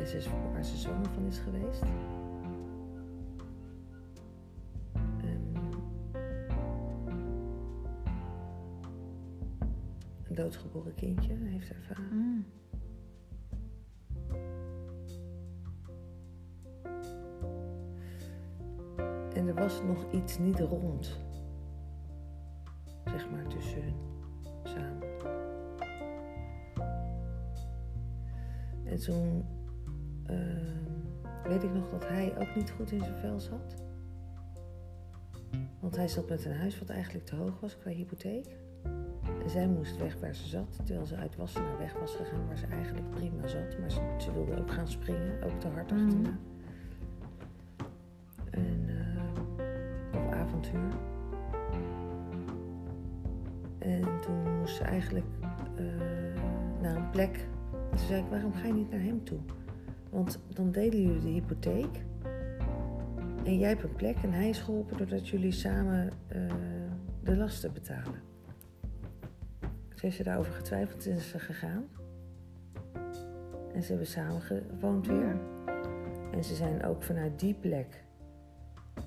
ze, waar ze zwanger van is geweest. Een doodgeboren kindje heeft vader. Mm. En er was nog iets niet rond. Zeg maar tussen hun samen. En toen ehm, weet ik nog dat hij ook niet goed in zijn vel zat. Want hij zat met een huis wat eigenlijk te hoog was qua hypotheek. En zij moest weg waar ze zat, terwijl ze uit Wassenaar weg was gegaan waar ze eigenlijk prima zat. Maar ze, ze wilde ook gaan springen, ook te hard Mhm. achterna. En, eh, op avontuur. En toen moest ze eigenlijk eh, naar een plek. En toen zei ik, waarom ga je niet naar hem toe? Want dan delen jullie de hypotheek. En jij hebt een plek en hij is geholpen doordat jullie samen eh, de lasten betalen. Heeft ze daarover getwijfeld en is ze gegaan. En ze hebben samen gewoond weer. En ze zijn ook vanuit die plek,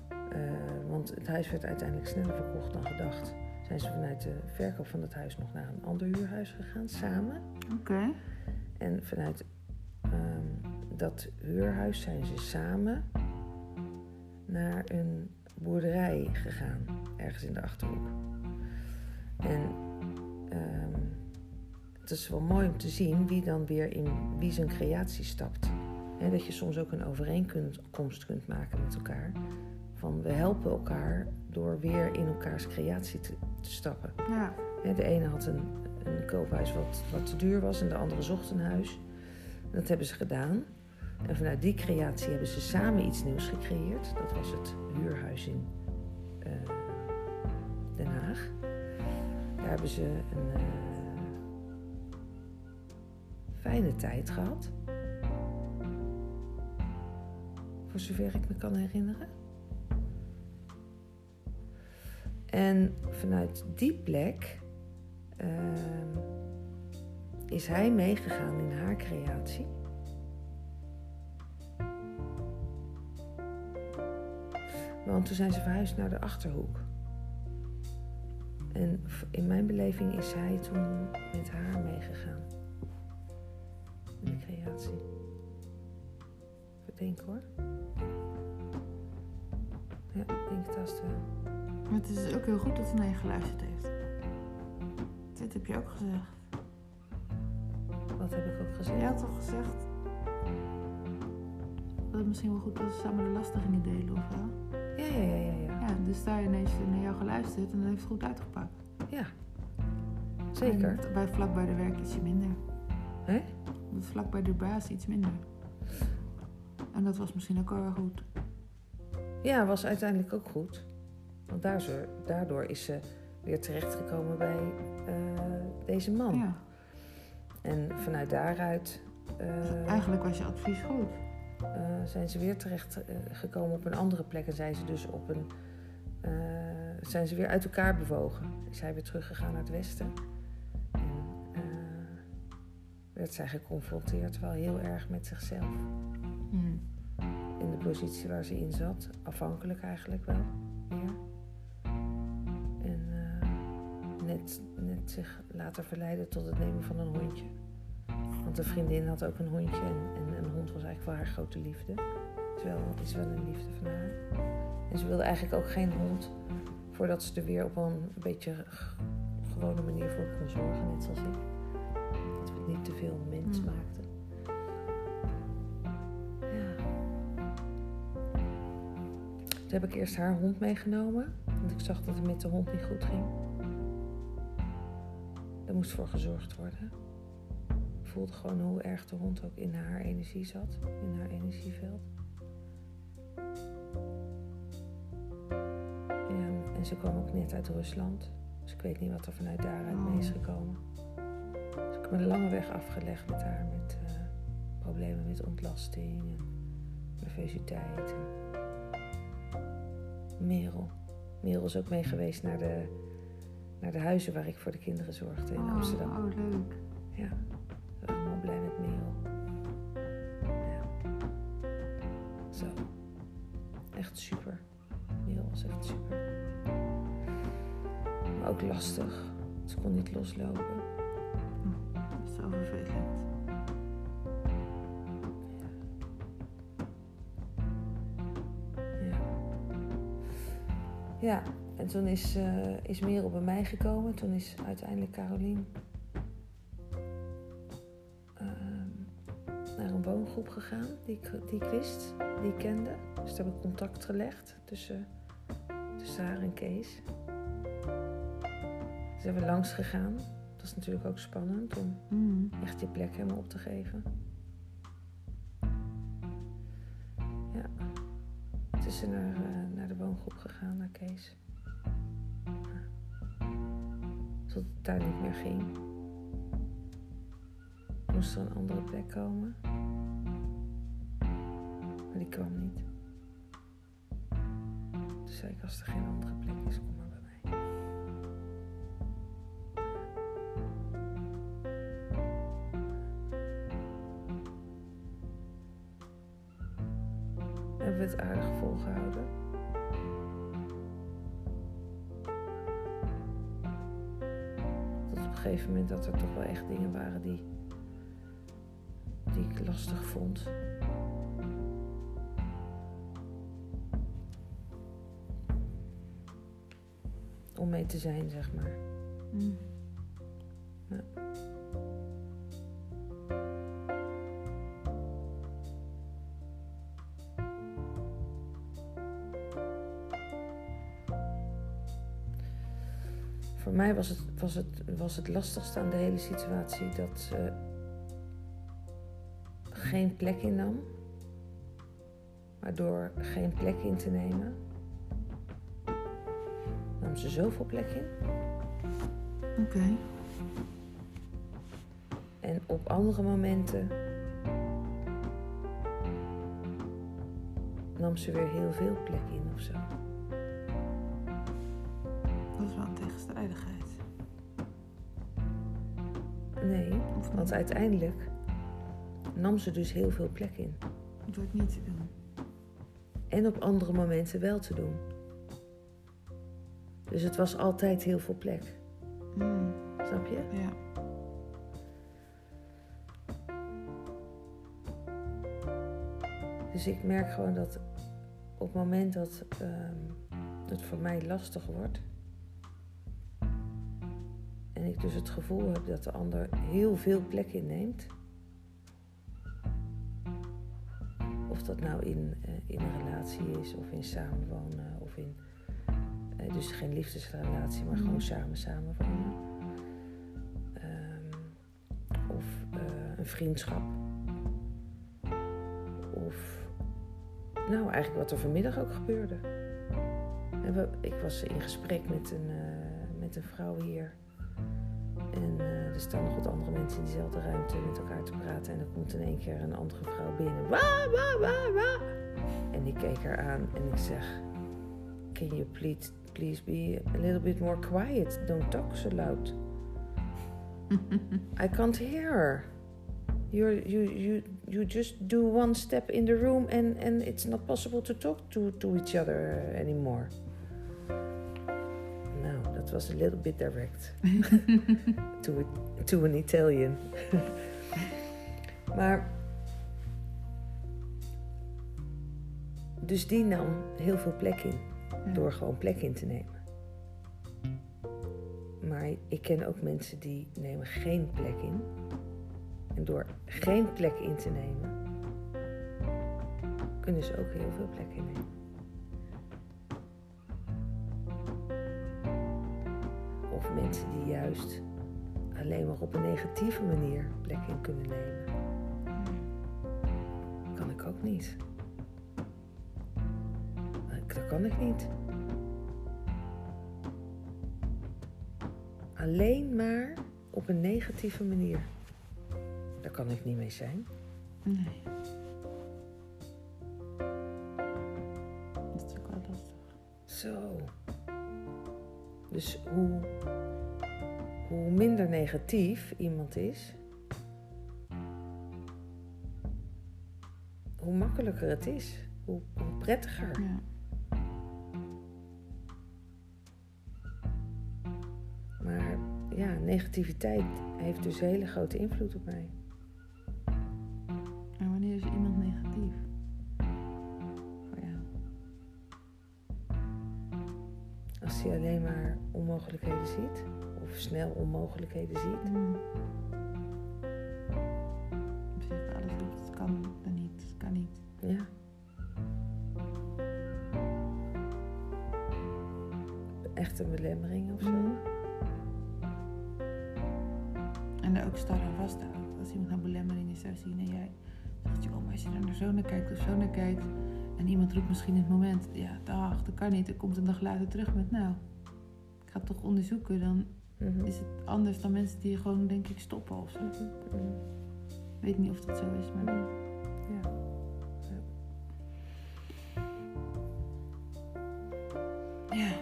eh, want het huis werd uiteindelijk sneller verkocht dan gedacht, zijn ze vanuit de verkoop van het huis nog naar een ander huurhuis gegaan, samen. Oké. En vanuit ehm, dat huurhuis zijn ze samen naar een boerderij gegaan, ergens in de achterhoek. En ehm, het is wel mooi om te zien wie dan weer in wie zijn creatie stapt. Dat je soms ook een overeenkomst kunt maken met elkaar. Van we helpen elkaar door weer in elkaars creatie te, te stappen. Ja. De ene had een, een koophuis wat, wat te duur was en de andere zocht een huis. Dat hebben ze gedaan. En vanuit die creatie hebben ze samen iets nieuws gecreëerd. Dat was het huurhuis in eh, Den Haag. Daar hebben ze een eh, fijne tijd gehad. Voor zover ik me kan herinneren. En vanuit die plek ehm, is hij meegegaan in haar creatie. Want toen zijn ze verhuisd naar de achterhoek. En in mijn beleving is hij toen met haar meegegaan. De creatie. Even denken hoor. Ja, ik denk het haast wel. Maar het is ook heel goed dat ze naar je geluisterd heeft. Dit heb je ook gezegd. Wat heb ik ook gezegd? Je had toch gezegd dat het misschien wel goed was samen de lasten gingen delen of wel? Ja, ja, ja, ja. ja. Ja, Ja, dus daar ineens naar jou geluisterd en dat heeft het goed uitgepakt. Ja, zeker. En bij vlak bij de werk ietsje minder. Vlak bij de baas iets minder. En dat was misschien ook wel weer goed. Ja, was uiteindelijk ook goed. Want daar ze- daardoor is ze weer terechtgekomen bij eh, deze man. Ja. En vanuit daaruit eh, Eigenlijk was je advies goed. eh, zijn ze weer terecht eh, gekomen op een andere plek. En zijn ze dus op een. zijn ze weer uit elkaar bewogen. Is hij weer teruggegaan naar het westen. Werd zij geconfronteerd wel heel erg met zichzelf. Hmm. In de positie waar ze in zat. Afhankelijk eigenlijk wel. Meer. En eh, net, net zich laten verleiden tot het nemen van een hondje. Want een vriendin had ook een hondje. En, en een hond was eigenlijk wel haar grote liefde. Is wel, is wel een liefde van haar. En ze wilde eigenlijk ook geen hond. Voordat ze er weer op een beetje gewone manier voor kon zorgen. Net zoals ik. Niet te veel mens Mm. maakten. Ja. Toen heb ik eerst haar hond meegenomen. Want ik zag dat het met de hond niet goed ging. Er moest voor gezorgd worden. Ik voelde gewoon hoe erg de hond ook in haar energie zat. In haar energieveld. Ja, en ze kwam ook net uit Rusland. Dus ik weet niet wat er vanuit daaruit mee is Oh. gekomen. Ik heb een lange weg afgelegd met haar. Met eh, problemen met ontlasting en nervositeit. En Merel. Merel is ook mee geweest naar de, naar de huizen waar ik voor de kinderen zorgde in oh, Amsterdam. Oh, leuk. Ja, we waren allemaal blij met Merel. Ja. Zo. Echt super. Merel was echt super. Maar ook lastig. Ze kon niet loslopen. Ja. Ja, en toen is, eh is Merel bij mij gekomen. Toen is uiteindelijk Carolien ehm, naar een woongroep gegaan die ik, die wist, die ik kende. Dus daar heb ik contact gelegd tussen, tussen haar en Kees. Dus zijn we langs gegaan. Is natuurlijk ook spannend om Mm. echt je plek helemaal op te geven. Ja. Toen is ze naar, eh, naar de woongroep gegaan, naar Kees. Ja. Tot het daar niet meer ging. Moest er een andere plek komen. Maar die kwam niet. Toen zei ik, als er geen andere plek is, kom dat er toch wel echt dingen waren die, die ik lastig vond. Om mee te zijn, zeg maar. Mm. Ja. Voor mij was het, was, het, was het lastigste aan de hele situatie dat ze geen plek innam. Maar door geen plek in te nemen, nam ze zoveel plek in. Oké. En op andere momenten nam ze weer heel veel plek in of zo. Want uiteindelijk nam ze dus heel veel plek in. Door het niet te doen. En op andere momenten wel te doen. Dus het was altijd heel veel plek. Mm. Snap je? Ja. Dus ik merk gewoon dat op het moment dat ehm, het voor mij lastig wordt. En ik dus het gevoel heb dat de ander heel veel plek inneemt. Of dat nou in, eh, in een relatie is, of in samenwonen, of in Eh, dus geen liefdesrelatie, maar gewoon samen samen wonen. Ehm, of eh, een vriendschap. Of, nou eigenlijk wat er vanmiddag ook gebeurde. En we, ik was in gesprek met een, met een vrouw hier. En eh, er staan nog wat andere mensen in diezelfde ruimte met elkaar te praten. En er komt in één keer een andere vrouw binnen. Wa, wa, wa, wa. En ik keek haar aan en ik zeg... Can you please, please be a little bit more quiet? Don't talk so loud. I can't hear. You're, you, you, you just do one step in the room and, and it's not possible to talk to, to each other anymore. Dat was a little bit direct. to, a- to an Italian. maar... Dus die nam heel veel plek in Ja. door gewoon plek in te nemen. Maar ik ken ook mensen die nemen geen plek in. En door geen plek in te nemen, kunnen ze ook heel veel plek innemen. Mensen die juist alleen maar op een negatieve manier plek in kunnen nemen. Kan ik ook niet. Dat kan ik niet. Alleen maar op een negatieve manier. Daar kan ik niet mee zijn. Nee. Dat is ook wel lastig. Zo. Dus hoe, hoe minder negatief iemand is, hoe makkelijker het is. Hoe, prettiger. Maar ja, negativiteit heeft dus hele grote invloed op mij. Snel onmogelijkheden ziet. Mm. Zegt alles lukt, het kan dan niet, het kan niet. Ja. Echt een belemmering of zo. Mhm. En daar ook star aan vasthouden. Als iemand naar belemmeringen zou zien en jij zegt, joh, maar als je er naar zo naar kijkt of zo naar kijkt. En iemand roept misschien in het moment, ja, dag, dat kan niet. En komt een dag later terug met, nou, ik ga het toch onderzoeken. Dan Mhm. is het anders dan mensen die gewoon, denk ik, stoppen of zo. Ik weet niet of dat zo is, maar Ja. ja.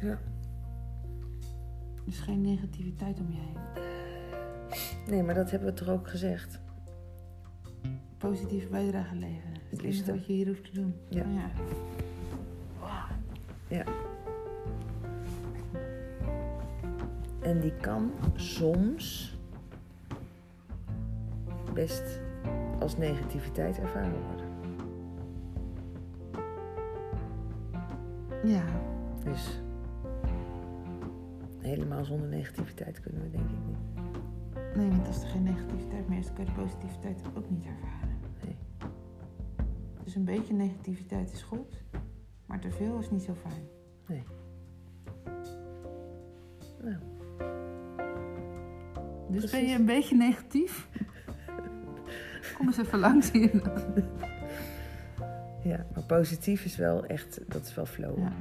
Ja. Dus geen negativiteit om je heen. Nee, maar dat hebben we toch ook gezegd. Positieve bijdrage leveren. Is het enige wat je hier hoeft te doen. Ja. ja. En die kan soms best als negativiteit ervaren worden. Ja. Dus helemaal zonder negativiteit kunnen we denk ik niet. Nee, want als er geen negativiteit meer is, kan je de positiviteit ook niet ervaren. Nee. Dus een beetje negativiteit is goed, maar te veel is niet zo fijn. Nee. Nou, Dus ben je een beetje negatief? Kom eens even langs hier. ja, maar positief is wel echt, dat is wel flow. Ja,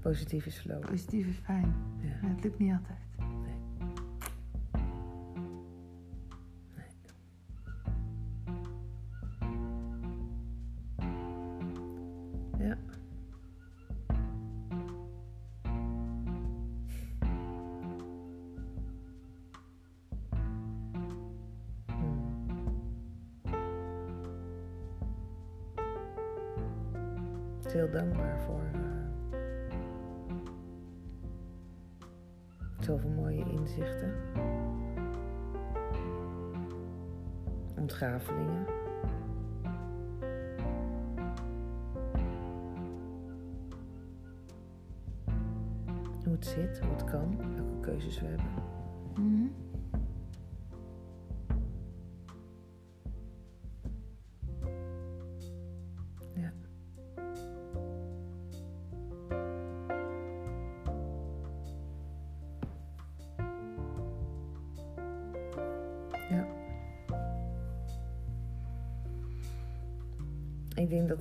Positief is flow. positief is fijn. Ja. Het lukt niet altijd. Heel dankbaar voor eh, zoveel mooie inzichten. Ontgavelingen. Hoe het zit, hoe het kan, welke keuzes we hebben. Mhm.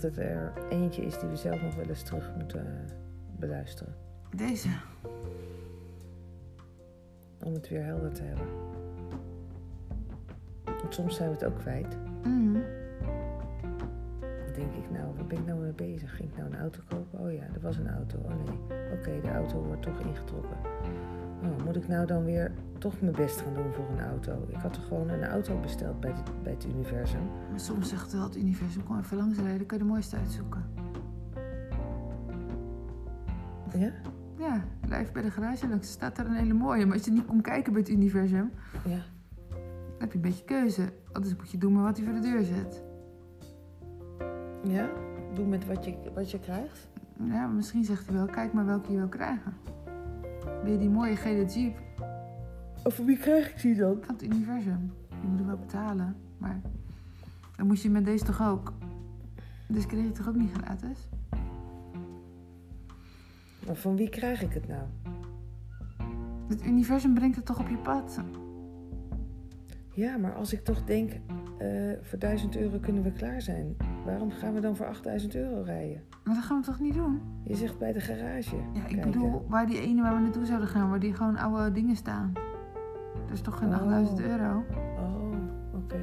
Dat het er eentje is die we zelf nog wel eens terug moeten eh, beluisteren. Deze. Om het weer helder te hebben. Want soms zijn we het ook kwijt. Mhm. Dan denk ik, nou, waar ben ik nou mee bezig? Ging ik nou een auto kopen? Oh ja, er was een auto. Oh nee, oké, de auto wordt toch ingetrokken. Oh, moet ik nou dan weer toch mijn best gaan doen voor een auto? Ik had toch gewoon een auto besteld bij, het- bij het universum? Maar soms zegt wel het universum, kom even langs rijden, kan je de mooiste uitzoeken. Ja? Ja, blijf bij de garage langs, staat daar een hele mooie. Maar als je niet komt kijken bij het universum, Ja. dan heb je een beetje keuze. Anders moet je doen maar wat hij voor de deur zet. Ja? Doe met wat je, wat je krijgt? Ja, misschien zegt hij wel, kijk maar welke je wil krijgen. Wil je die mooie gele jeep Over wie krijg ik die dan? van het universum? Die moet je wel betalen, maar dan moest je met deze toch ook. Dus kreeg je het toch ook niet gratis? Maar van wie krijg ik het nou? Het universum brengt het toch op je pad? Ja, maar als ik toch denk, eh, voor 1000 euro kunnen we klaar zijn. Waarom gaan we dan voor 8000 euro rijden? Maar dat gaan we toch niet doen? Je zegt bij de garage. Ja, ik kijken. bedoel, waar die ene waar we naartoe zouden gaan, waar die gewoon oude dingen staan. Dat is toch geen Oh. 8000 euro? Oh, oké.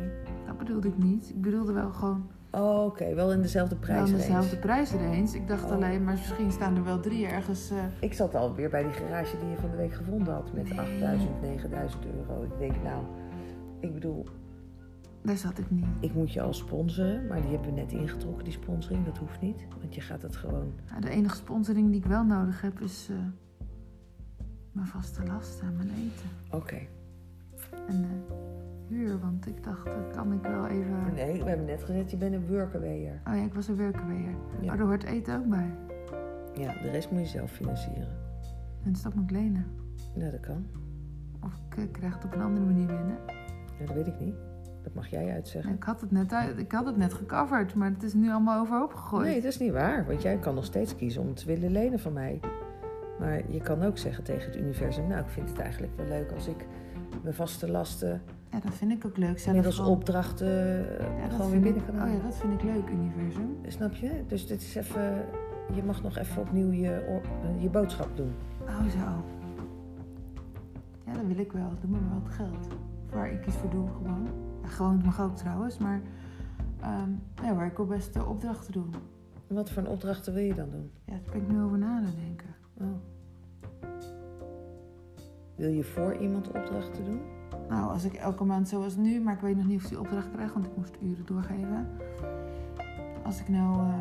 Dat bedoelde ik niet. Ik bedoelde wel gewoon Oh, oké. Wel in dezelfde wel prijs. dezelfde prijsrange. Ik dacht Oh. alleen, maar misschien staan er wel drie ergens. eh, Ik zat alweer bij die garage die je van de week gevonden had met Nee. 8000, 9000 euro. Ik denk, nou, ik bedoel, daar zat ik niet. ik moet je al sponsoren, maar die hebben we net ingetrokken, die sponsoring. Dat hoeft niet, want je gaat het gewoon. Ja, de enige sponsoring die ik wel nodig heb is eh, mijn vaste lasten en mijn eten. Oké. En eh, huur, want ik dacht, dat kan ik wel even... Nee, we hebben net gezegd, je bent een workawayer. Oh ja, ik was er werken weer. Ja. Oh, daar hoort eten ook bij. Ja, de rest moet je zelf financieren. En dus dat moet ik lenen. Nou, dat kan. Of ik eh, krijg het op een andere manier binnen. Ja, dat weet ik niet. Dat mag jij uitzeggen. Ik had het net, uit, ik had het net gecoverd, maar het is nu allemaal overhoop gegooid. Nee, dat is niet waar. Want jij kan nog steeds kiezen om het te willen lenen van mij. Maar je kan ook zeggen tegen het universum... nou, ik vind het eigenlijk wel leuk als ik mijn vaste lasten... Ja, dat vind ik ook leuk. Zelf middels gewoon- opdrachten eh, Ja, gewoon weer binnen ik- Oh ja, dat vind ik leuk, universum. Snap je? Dus dit is even... Je mag nog even opnieuw je, eh, je boodschap doen. Oh zo. Ja, dat wil ik wel. Doe me maar wat geld. Waar ik iets voor doe, gewoon. Ja, gewoon mag ook trouwens, maar... ehm, ja, waar ik ook best de opdrachten doe. Wat voor een opdrachten wil je dan doen? Ja, daar ben ik nu over na te denken. Oh. Wil je voor iemand opdrachten doen? Nou, als ik elke maand zoals nu, maar ik weet nog niet of ik die opdracht krijg, want ik moest uren doorgeven. Als ik nou eh,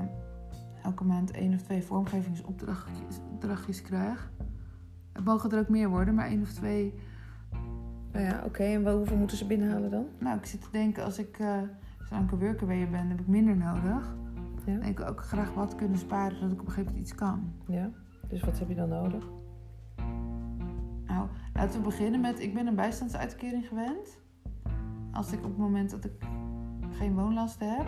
elke maand één of twee vormgevingsopdrachtjes opdrachtjes krijg. Mogen er ook meer worden, maar één of twee. Nou ja, oké. En wel- hoeveel moeten ze binnenhalen dan? Nou, ik zit te denken, als ik uh, zo'n workerweer ben, heb ik minder nodig. Ja. En ik wil ook graag wat kunnen sparen, zodat ik op een gegeven moment iets kan. Ja. Dus wat heb je dan nodig? Nou, laten we beginnen met, ik ben een bijstandsuitkering gewend. Als ik op het moment dat ik geen woonlasten heb,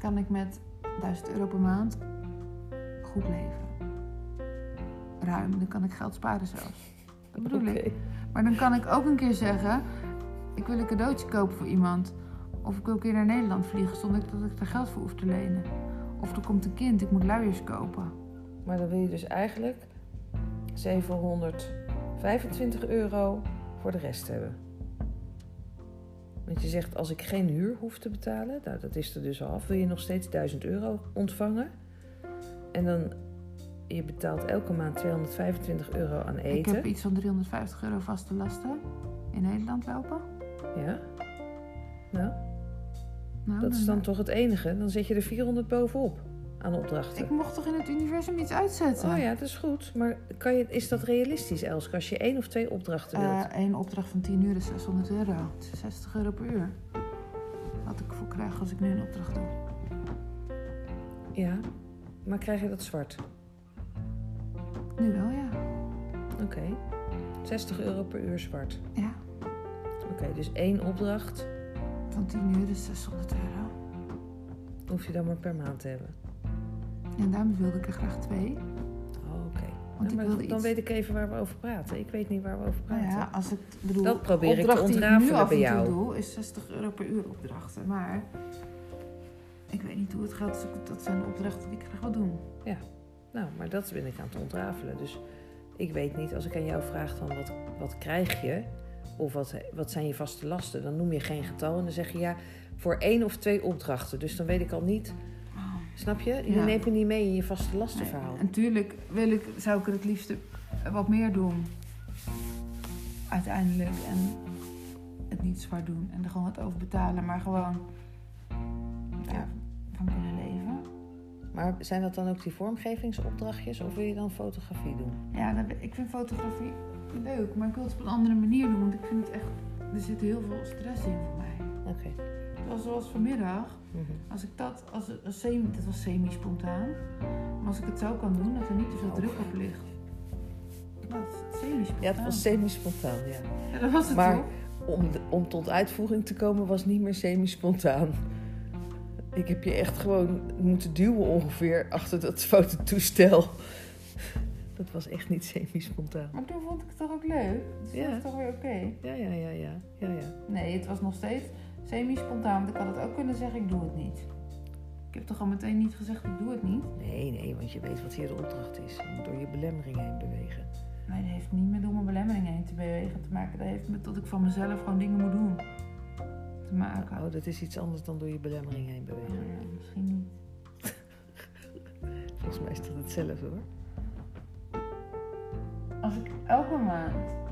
kan ik met 1000 euro per maand goed leven. Ruim, dan kan ik geld sparen zelfs. Dat bedoel ik. Maar dan kan ik ook een keer zeggen, ik wil een cadeautje kopen voor iemand. Of ik wil een keer naar Nederland vliegen zonder dat ik er geld voor hoef te lenen. Of er komt een kind, ik moet luiers kopen. Maar dan wil je dus eigenlijk 725 euro voor de rest hebben. Want je zegt, als ik geen huur hoef te betalen, nou dat is er dus al af, wil je nog steeds 1000 euro ontvangen. En dan, je betaalt elke maand 225 euro aan Ik eten. heb iets van 350 euro vaste lasten in Nederland lopen. Ja. Nou, Nou, dat is dan toch het enige. Dan zet je er 400 bovenop aan opdrachten. Ik mocht toch in het universum iets uitzetten? Oh ja, dat is goed. Maar kan je, is dat realistisch, Elske, als je één of twee opdrachten wilt? Eén opdracht van 10 uur is 600 euro. Het is 60 euro per uur. Wat ik voor krijg als ik nu een opdracht doe. Ja, maar krijg je dat zwart? Nu wel, ja. Oké. 60 euro per uur zwart. Ja, Oké, dus één opdracht van 10 uur is 600 euro. hoef je dan maar per maand te hebben. En daarom wilde ik er graag twee. Oh, Oké. Want ik wilde dan iets... weet ik even waar we over praten. Ik weet niet waar we over Nou praten. ja, als ik bedoel... Dat probeer ik te ik nu ontrafelen af bij en toe jou. doe, is 60 euro per uur opdrachten. Maar ik weet niet hoe het gaat. dus ik- Dat zijn de opdrachten die ik graag wil doen. Nou, maar dat ben ik aan het ontrafelen. Dus ik weet niet, als ik aan jou vraag dan wat, wat krijg je? Of wat, wat zijn je vaste lasten? Dan noem je geen getal en dan zeg je ja, voor één of twee opdrachten. Dus dan weet ik al niet, snap je? Je Ja. neemt me niet mee in je vaste lastenverhaal. En natuurlijk wil ik, zou ik er het liefst wat meer doen. Uiteindelijk. En het niet zwaar doen. En er gewoon wat over betalen. Maar gewoon ja, van kunnen leven. Maar zijn dat dan ook die vormgevingsopdrachtjes of wil je dan fotografie doen? Ja, dat- ik vind fotografie leuk. Maar ik wil het op een andere manier doen. Want ik vind het echt... Er zit heel veel stress in voor mij. Oké. Zoals, zoals vanmiddag. Mhm. Als ik dat... Als, semi, dat was semi-spontaan. Maar als ik het zo kan doen, dat er niet te veel Oh. druk op ligt. Dat is semi-spontaan. Ja, het was semi-spontaan, ja. Ja, dat was het Maar- toch? Om, de- om tot uitvoering te komen was niet meer semi-spontaan. Ik heb je echt gewoon moeten duwen ongeveer achter dat fototoestel. Dat was echt niet semi-spontaan. Maar toen vond ik het toch ook leuk? Dus Ja. dat is toch weer oké? Ja, ja, ja, ja, ja, ja. Nee, het was nog steeds semi-spontaan. Want ik had het ook kunnen zeggen, ik doe het niet. Ik heb toch al meteen niet gezegd, ik doe het niet? Nee, nee, want je weet wat hier de opdracht is. Je moet door je belemmering heen bewegen. Nee, dat heeft niet met door mijn belemmeringen heen te bewegen te maken. Dat heeft met dat ik van mezelf gewoon dingen moet doen. Te maken. Oh, dat is iets anders dan door je belemmering heen bewegen. ja, misschien niet. Volgens mij is dat hetzelfde hoor. Als ik elke maand...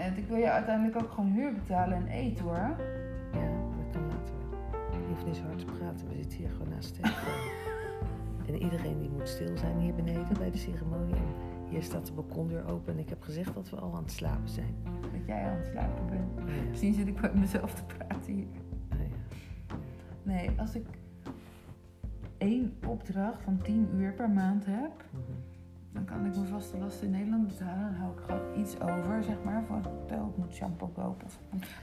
En ik wil je uiteindelijk ook gewoon huur betalen en eten hoor. Ja, dat kan later wel. Je hoeft niet zo hard te praten. We zitten hier gewoon naast de en iedereen die moet stil zijn hier beneden bij de ceremonie. Hier staat de balkondeur open. En ik heb gezegd dat we al aan het slapen zijn. Dat jij aan het slapen bent. Ja. Misschien zit ik met mezelf te praten hier. Ja. Nee, als ik één opdracht van 10 uur per maand heb, Mhm. Dan kan ik mijn vaste lasten in Nederland betalen. Dan hou ik gewoon iets over, zeg maar, voor. Ik moet shampoo kopen.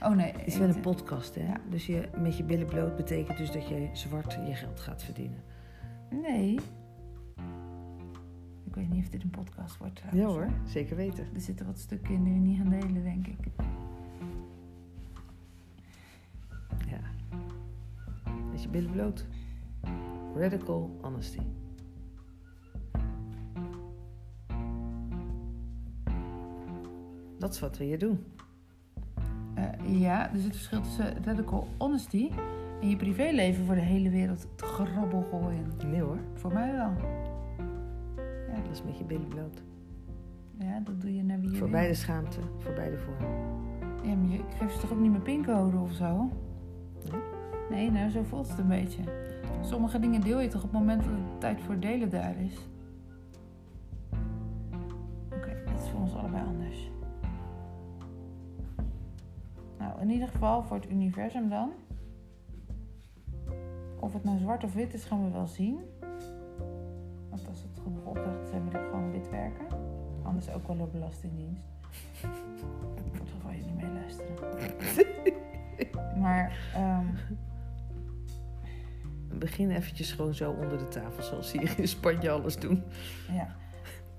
Oh nee, Het is wel een podcast, hè? Ja. Dus je met je billen bloot betekent dus dat je zwart je geld gaat verdienen. Nee. Ik weet niet of dit een podcast wordt Ja trouwens. hoor, zeker weten. Er zitten wat stukken in die we niet gaan delen, denk ik. Ja. Met je billen bloot. Radical honesty. Dat is wat we hier doen. Eh, ja, er zit verschil tussen radical honesty en je privéleven voor de hele wereld te grabbel gooien. Nee hoor, Voor mij wel. dat is met je billen bloot. Ja, dat doe je naar wie je Voor wil. beide schaamte, voor beide vormen. Ja, maar je geeft ze toch ook niet mijn pincode of zo? Nee? Nee, nou, zo voelt het een beetje. Sommige dingen deel je toch op het moment dat het tijd voor delen daar is. Nou, in ieder geval voor het universum dan. Of het nou zwart of wit is, gaan we wel zien. Want als het genoeg opdrachten zijn, wil ik gewoon wit werken. Anders ook wel door Belastingdienst. Voor het geval je niet meeluisteren. Maar, ehm, Begin eventjes gewoon zo onder de tafel, zoals hier in Spanje alles doen. ja.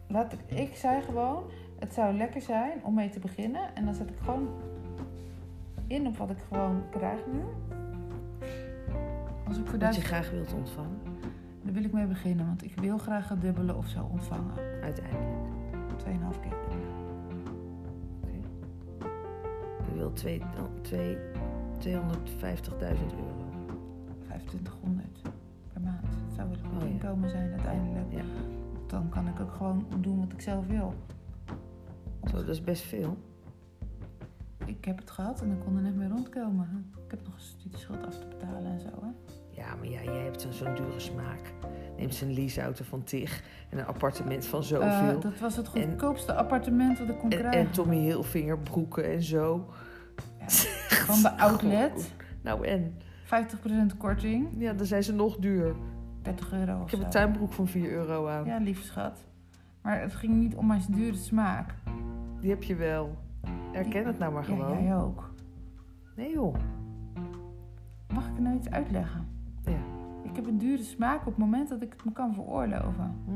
Laat ik, ik zei gewoon, het zou lekker zijn om mee te beginnen. En dan zet ik gewoon in op wat ik gewoon krijg nu. Als ik voor Wat je graag wilt ontvangen, dan wil ik mee beginnen. Want ik wil graag het dubbele of zo ontvangen. uiteindelijk. 2,5 keer dubbele. Je wilt twee- twee- 250.000 euro. 2500 per maand. Dat zou wel een goed Oh ja. inkomen zijn uiteindelijk. Ja. Dan kan ik ook gewoon doen wat ik zelf wil. Zo, dat is best veel. Ik heb het gehad en dan kon er net mee rondkomen. Ik heb nog een studieschuld af te betalen en zo. Hè? Ja, maar ja, jij hebt zo'n dure smaak. Neemt zijn leaseauto van Tig en een appartement van zoveel. Eh, dat was het goedkoopste appartement wat ik kon en, krijgen. en Tommy Hilfinger broeken en zo. Van de outlet. Nou en? 50% korting. Ja, dan zijn ze nog duur. 30 euro of Ik heb zo. een tuinbroek van 4 euro aan. Ja, lieve schat. Maar het ging niet om mijn dure smaak. Die heb je wel. Erken het nou maar Ja, gewoon. jij ook. Nee joh. Mag ik er nou iets uitleggen? Ja. Ik heb een dure smaak op het moment dat ik het me kan veroorloven. Hm.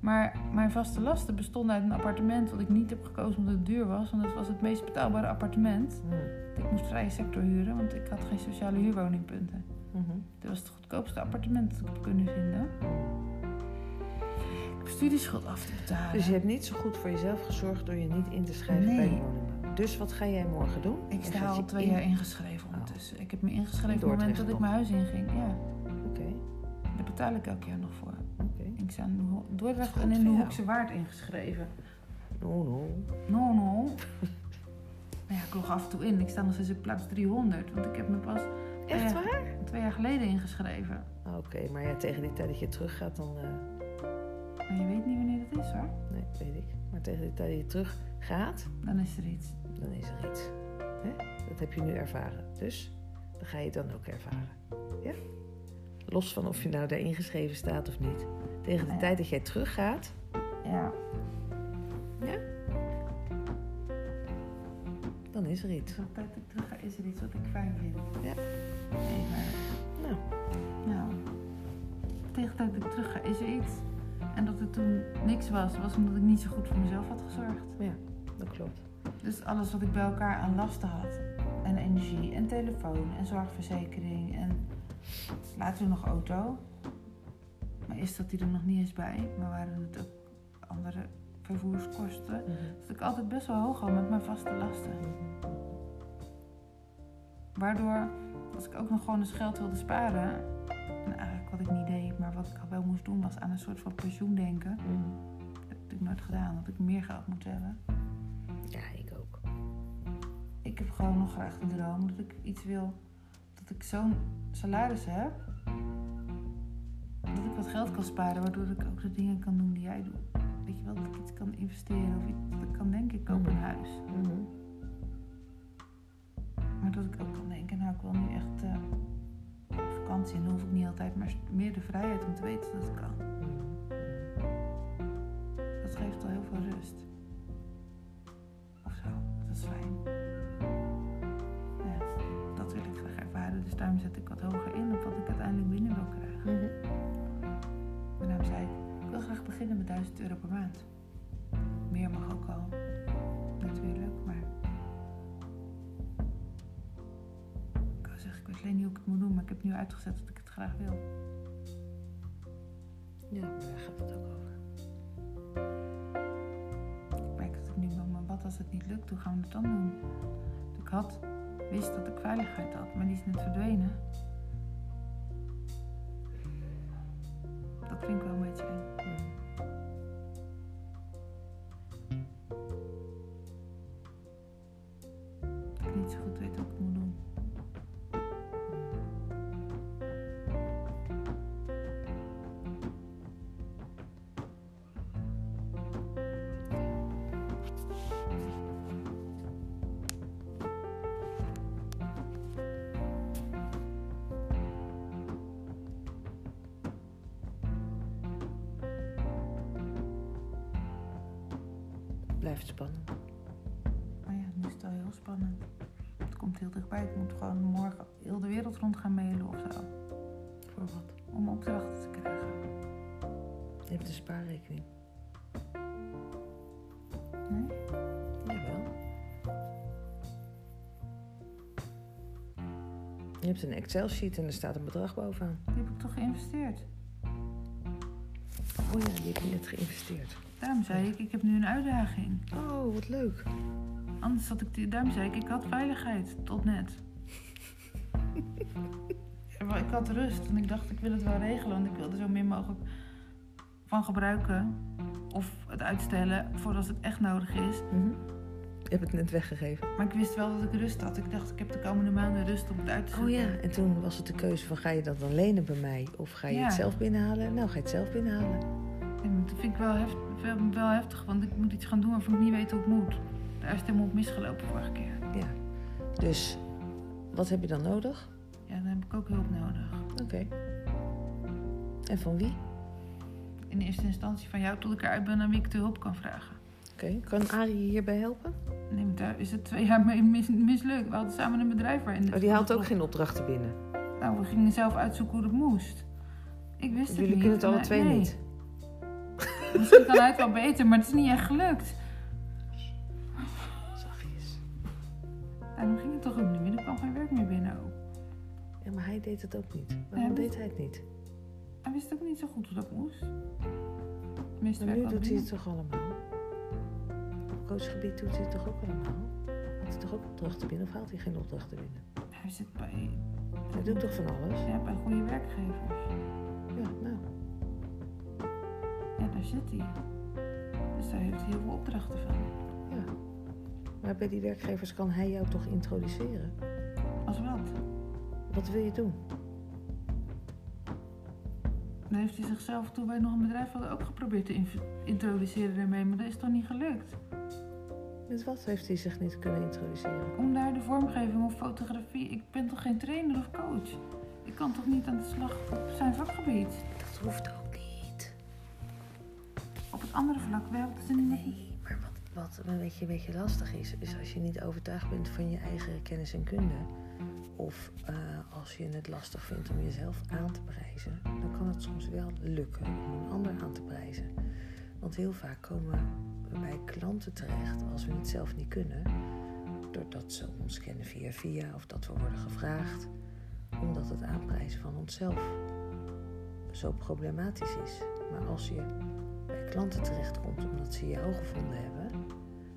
Maar mijn vaste lasten bestonden uit een appartement wat ik niet heb gekozen omdat het duur was. Want het was het meest betaalbare appartement. Mhm. Ik moest vrije sector huren, want ik had geen sociale huurwoningpunten. Dit was het goedkoopste appartement dat ik heb kunnen vinden. Ik heb studieschuld af te betalen. Dus je hebt niet zo goed voor jezelf gezorgd door je niet in te schrijven Nee. bij de woningbouw. Dus wat ga jij morgen doen? Ik sta al twee in- jaar ingeschreven ondertussen. Ik heb me ingeschreven op het moment dat ik mijn huis inging. Ja, Oké, daar betaal ik elk jaar nog voor. oké. Ik sta in de Dordrecht en in de. Hoekse Waard ingeschreven. No, no. No, no. Maar ja, ik log af en toe in. Ik sta nog steeds op plaats 300. Want ik heb me pas Echt waar? twee jaar geleden ingeschreven. Oké, maar ja, tegen die tijd dat je terug gaat, dan... eh, Maar je weet niet wanneer dat is hoor. nee, weet ik. Maar tegen die tijd dat je terug gaat, Dan is er iets. Dan is er iets. Hè? Dat heb je nu ervaren. Dus dan ga je het dan ook ervaren. Ja? Los van of je nou daar ingeschreven staat of niet. Tegen de Ja. tijd dat jij teruggaat, Ja. dan is er iets. Op de tijd dat ik terug ga, is er iets wat ik fijn vind. Ja. Maar... Nou, Nou, tegen de tijd dat ik terug ga, is er iets. En dat er toen niks was, was omdat ik niet zo goed voor mezelf had gezorgd. ja, dat klopt. Dus alles wat ik bij elkaar aan lasten had. En energie, en telefoon, en zorgverzekering, en later nog auto. Maar eerst zat die er nog niet eens bij. Maar waren het ook andere vervoerskosten. Mhm. Dus ik altijd best wel hoog al met mijn vaste lasten. Waardoor, als ik ook nog gewoon eens geld wilde sparen... En eigenlijk wat ik niet deed, maar wat ik al wel moest doen... was aan een soort van pensioen denken. Mhm. Dat heb ik nooit gedaan, dat ik meer geld moet hebben. Ja, ik ook. Ik heb gewoon nog graag de droom dat ik iets wil... dat ik zo'n salaris heb... dat ik wat geld kan sparen... waardoor ik ook de dingen kan doen die jij doet. Weet je wel, dat ik iets kan investeren of iets dat ik kan denken, ik koop een Mhm. huis. Mhm. Maar dat ik ook kan denken, nou ik wil nu echt eh, op vakantie en dan hoef ik niet altijd, maar meer de vrijheid om te weten dat het kan. Dat geeft al heel veel rust. Uitgezet dat ik het graag wil. Ja, daar gaat het ook over. Ik merk dat ik nu wel, maar wat als het niet lukt, hoe gaan we het dan doen? Ik had, wist dat ik veiligheid had, maar die is net verdwenen. Hebt een Excel-sheet en er staat een bedrag bovenaan. Die heb ik toch geïnvesteerd. Oh ja, die heb je net geïnvesteerd. Daarom zei ik, ik heb nu een uitdaging. Oh, wat leuk. Anders had ik die, daarom zei ik, ik had veiligheid tot net. Ik had rust en ik dacht, ik wil het wel regelen. Want ik wilde zo min mogelijk van gebruiken. Of het uitstellen voor als het echt nodig is. Mhm. Hebt het net weggegeven. Maar ik wist wel dat ik rust had. Ik dacht, ik heb de komende maanden rust om het uit te zetten. Oh ja, en toen was het de keuze van ga je dat dan lenen bij mij of ga je Ja. het zelf binnenhalen? Nou, ga je het zelf binnenhalen. Maar dat vind ik wel, heft, wel, wel heftig, want ik moet iets gaan doen waarvan ik niet weet hoe het moet. Daar is het helemaal op misgelopen vorige keer. Ja. Dus wat heb je dan nodig? Ja, dan heb ik ook hulp nodig. Oké. En van wie? In eerste instantie van jou tot ik eruit ben aan wie ik de hulp kan vragen. Oké. Kan Arie je hierbij helpen? Nee, maar daar is het twee jaar mee mis- mislukt. We hadden samen een bedrijf waarin Oh, die haalt ook geen opdrachten binnen. Nou, we gingen zelf uitzoeken hoe het moest. Ik wist het Jullie niet. kunnen het alle twee nee. niet. Misschien kan hij het wel beter, maar het is niet echt gelukt. Zachtjes. Daarom ging het toch ook niet meer. Er kwam geen werk meer binnen ook. Ja, maar hij deed het ook niet. Waarom Ja, deed hij het niet? Hij wist ook niet zo goed hoe dat moest. Maar nu doet hij het toch allemaal? Coachgebied doet hij het toch ook allemaal? Haalt hij toch ook opdrachten binnen of haalt hij geen opdrachten binnen? Hij zit bij, Hij doet toch van alles? ja, bij goede werkgevers. Ja, nou. Ja, daar zit hij. Dus daar heeft hij heel veel opdrachten van. Ja. Maar bij die werkgevers kan hij jou toch introduceren? Als wat? Wat wil je doen? Dan heeft hij zichzelf, toen wij nog een bedrijf hadden, ook geprobeerd te introduceren daarmee. Maar dat is toch niet gelukt? Met wat heeft hij zich niet kunnen introduceren? Om daar de vormgeving of fotografie... Ik ben toch geen trainer of coach? Ik kan toch niet aan de slag op zijn vakgebied? Dat hoeft ook niet. Op het andere vlak wel. Dat is er niet Nee, maar wat, wat een beetje, een beetje lastig is, is als je niet overtuigd bent van je eigen kennis en kunde. Of eh, als je het lastig vindt om jezelf aan te prijzen, dan kan het soms wel lukken om een ander aan te prijzen. Want heel vaak komen we bij klanten terecht als we het zelf niet kunnen, doordat ze ons kennen via via of dat we worden gevraagd, omdat het aanprijzen van onszelf zo problematisch is. Maar als je bij klanten terechtkomt omdat ze jou gevonden hebben,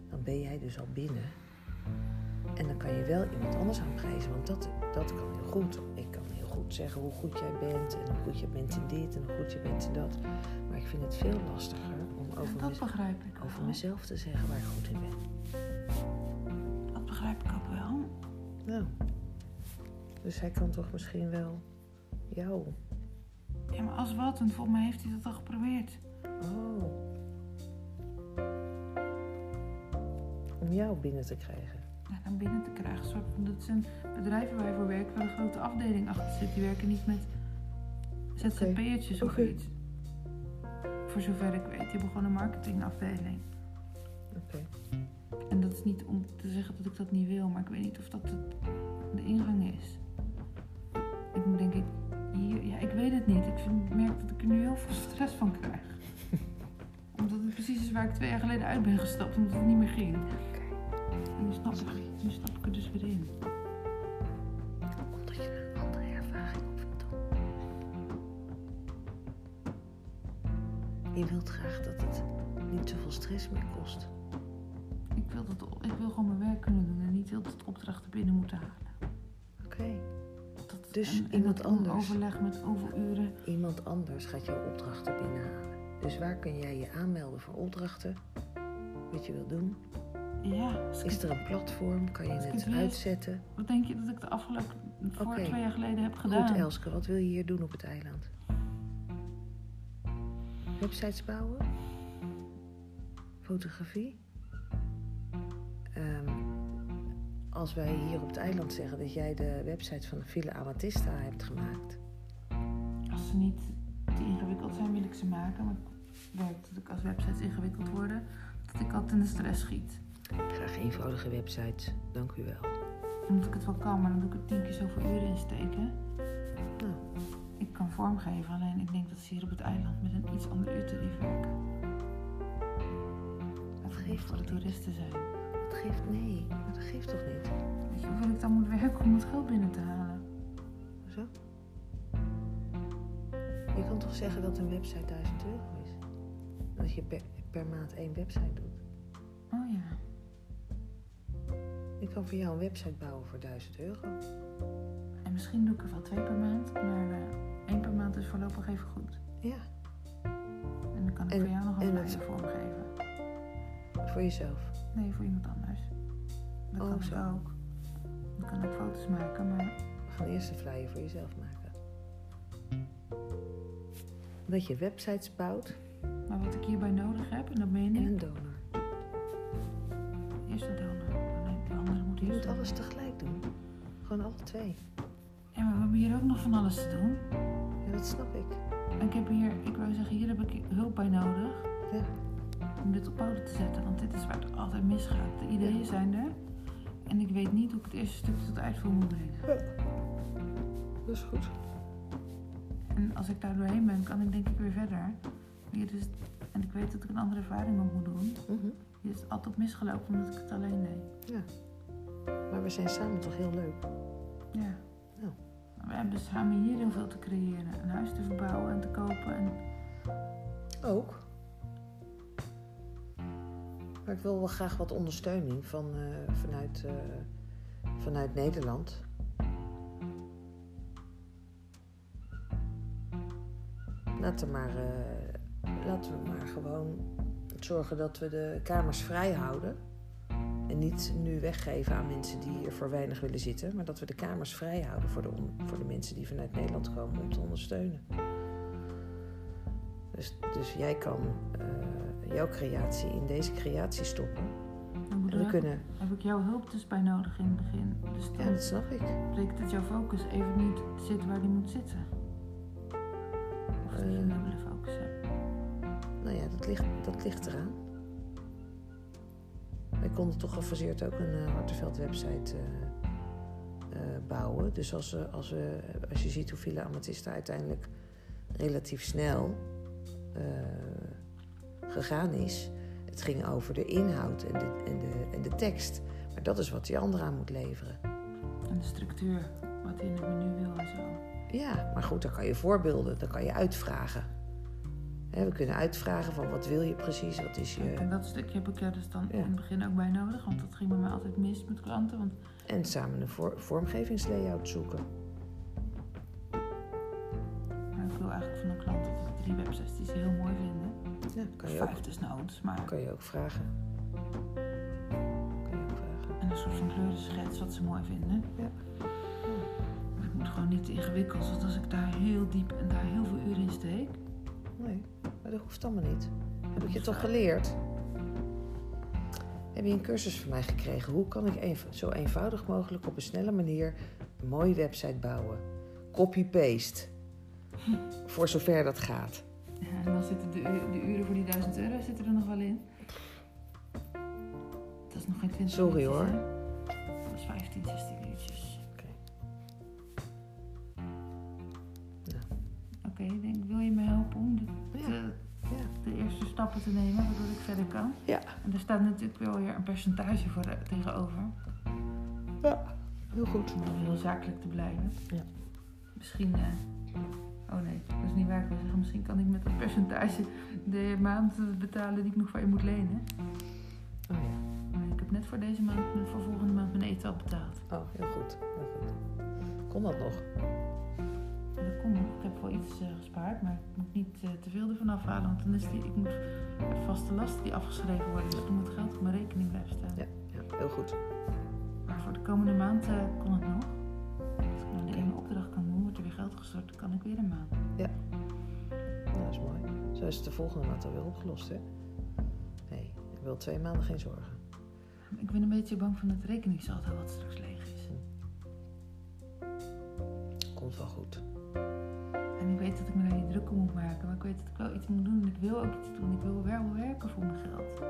dan ben jij dus al binnen. En dan kan je wel iemand anders aanprijzen, want dat, dat kan heel goed. Goed zeggen hoe goed jij bent en hoe goed je bent in dit en hoe goed je bent in dat. Maar ik vind het veel lastiger om over, mez- mezelf te zeggen waar ik goed in ben. Dat begrijp ik ook wel. Nou, dus hij kan toch misschien wel jou. Ja, maar als wat? Want volgens mij heeft hij dat al geprobeerd. Oh. Om jou binnen te krijgen. Ja, dan binnen te krijgen. Soort van, dat zijn bedrijven waar je voor werkt, waar een grote afdeling achter zit. Die werken niet met ZZP'ertjes of iets. Voor zover ik weet. Die hebben gewoon een marketingafdeling. Oké. En dat is niet om te zeggen dat ik dat niet wil, maar ik weet niet of dat het, de ingang is. Ik denk ik, hier, ja, ik weet het niet. Ik vind, merk dat ik er nu heel veel stress van krijg. omdat het precies is waar ik twee jaar geleden uit ben gestapt, omdat het niet meer ging. Nu snap, ik, nu snap ik er dus weer in. Omdat je een andere ervaring op wilt doen. Je wilt graag dat het niet zoveel stress meer kost. Ik wil, dat, ik wil gewoon mijn werk kunnen doen en niet heel het opdrachten binnen moeten halen. Oké. Dus en, iemand anders. overleg met overuren. Iemand anders gaat jouw opdrachten binnenhalen. Dus waar kun jij je aanmelden voor opdrachten? Wat je wilt doen? Ja, Is er een platform? Kan je het uitzetten? wat denk je dat ik de afgelopen, voor twee jaar geleden heb gedaan? Goed, Elske, wat wil je hier doen op het eiland? Websites bouwen? Fotografie? Ehm, als wij hier op het eiland zeggen dat jij de website van de Villa Amatista hebt gemaakt. Als ze niet te ingewikkeld zijn, wil ik ze maken. Maar ik werk dat ik als websites ingewikkeld worden, dat ik altijd in de stress schiet. Graag eenvoudige websites, dank u wel. Omdat ik het wel kan, maar dan doe ik er tien keer zoveel uren in steken. Nou, Ik kan vormgeven, alleen ik denk dat ze hier op het eiland met een iets ander uurtarief werken. Dat geeft voor de toeristen zijn. dat geeft nee, maar dat geeft toch niet? Weet je hoeveel ik dan moet werken om het geld binnen te halen? Zo? Je kan toch zeggen dat een website 1000 euro is? Dat je per, per maand één website doet. Oh ja. Ik kan voor jou een website bouwen voor 1000 euro. En misschien doe ik er wel twee per maand, maar eh, één per maand is voorlopig even goed. Ja, En dan kan ik En- voor jou nog een en flyer vormgeven. voor jezelf. Nee, voor iemand anders. Dat Oh, kan ik zo. ook. Ik kan ook foto's maken, maar We gaan eerst een flyer voor jezelf maken. Dat je websites bouwt Maar wat ik hierbij nodig heb, en dat meen en ik, een donor. Alles tegelijk doen. Gewoon alle twee. Ja, maar we hebben hier ook nog van alles te doen. Ja, dat snap ik. En ik heb hier, ik wou zeggen, hier heb ik hulp bij nodig. Ja. Om dit op poten te zetten, want dit is waar het altijd misgaat. De ideeën zijn er. En ik weet niet hoe ik het eerste stukje tot uitvoer moet brengen. Dat is goed. En als ik daar doorheen ben, kan ik denk ik weer verder. Hier dus, en ik weet dat ik een andere ervaring op moet doen. Mhm. Het is altijd misgelopen omdat ik het alleen deed. Maar we zijn samen toch heel leuk. Ja. Ja. We hebben samen hier heel veel te creëren. Een huis te verbouwen en te kopen. En Ook. Maar ik wil wel graag wat ondersteuning van, eh, vanuit, eh, vanuit Nederland. Laten we, maar, eh, laten we maar gewoon zorgen dat we de kamers vrij houden. En niet nu weggeven aan mensen die hier voor weinig willen zitten. Maar dat we de kamers vrij houden voor de, voor de mensen die vanuit Nederland komen om te ondersteunen. Dus, dus jij kan eh, jouw creatie in deze creatie stoppen. dan moet En we kunnen, heb ik jouw hulp dus bij nodig in het begin. Dus ja, dat snap ik. betekent dat jouw focus even niet zit waar die moet zitten. Of dat je een Eh. dubbele focus hebt. Nou ja, dat ligt, dat ligt eraan. Wij konden toch gefaseerd ook een Hartenveld website eh, eh, bouwen. Dus als, als, we, als je ziet hoe Villa Amatista uiteindelijk relatief snel eh, gegaan is. Het ging over de inhoud en de, en, de, en de tekst. Maar dat is wat die andere aan moet leveren. En de structuur, wat hij in het menu wil en zo. Ja, maar goed, dan kan je voorbeelden, dan kan je uitvragen. We kunnen uitvragen van wat wil je precies, wat is je... En dat stukje heb ik er dus dan Ja. in het begin ook bij nodig. Want dat ging bij mij altijd mis met klanten. Want En samen een voor- vormgevingslayout zoeken. ik wil eigenlijk van een klant dat drie websites die ze heel mooi vinden. Ja, kan je ook, Vijf desnoods, maar... kan je ook vragen. Kan je ook vragen. En een soort van kleurenschets wat ze mooi vinden. Ja. Maar het moet gewoon niet te ingewikkeld. Want als ik daar heel diep en daar heel veel uren in steek... Dat hoeft allemaal niet. Heb ik je toch geleerd? Heb je een cursus van mij gekregen? Hoe kan ik eenv- zo eenvoudig mogelijk op een snelle manier een mooie website bouwen? Copy-paste. Voor zover dat gaat. Ja, en dan zitten de, de uren voor die 1000 euro zitten er nog wel in. Dat is nog geen 20 Sorry, hoor. Dat is 15, 16 te nemen, waardoor ik verder kan? Ja. En er staat natuurlijk wel weer een percentage voor eh, tegenover. Ja, heel goed. Om heel zakelijk te blijven. Ja. Misschien, eh, oh nee, dat is niet waar. Ik wil zeggen, misschien kan ik met dat percentage de maand betalen die ik nog van je moet lenen. Oh ja. Maar ik heb net voor deze maand, voor volgende maand mijn eten al betaald. Oh, heel goed. Heel goed. Kon dat nog? Ik heb wel iets eh, gespaard, maar ik moet niet eh, te veel ervan afhalen. Want dan is die, ik moet vaste lasten die afgeschreven worden. Dus er moet geld op mijn rekening blijven staan. Ja, ja heel goed. Maar voor de komende maand eh, kon het nog. Als ik nou de ene opdracht kan doen, wordt er weer geld gestort. Dan kan ik weer een maand. Nou, dat is mooi. Zo is het de volgende maand alweer opgelost, hè? Nee, ik wil twee maanden geen zorgen. Ik ben een beetje bang van het rekeningssaldo wat straks leeg is. Komt wel goed. En ik weet dat ik me daar niet druk om moet maken. Maar ik weet dat ik wel iets moet doen. En ik wil ook iets doen. Ik wil wel werken voor mijn geld.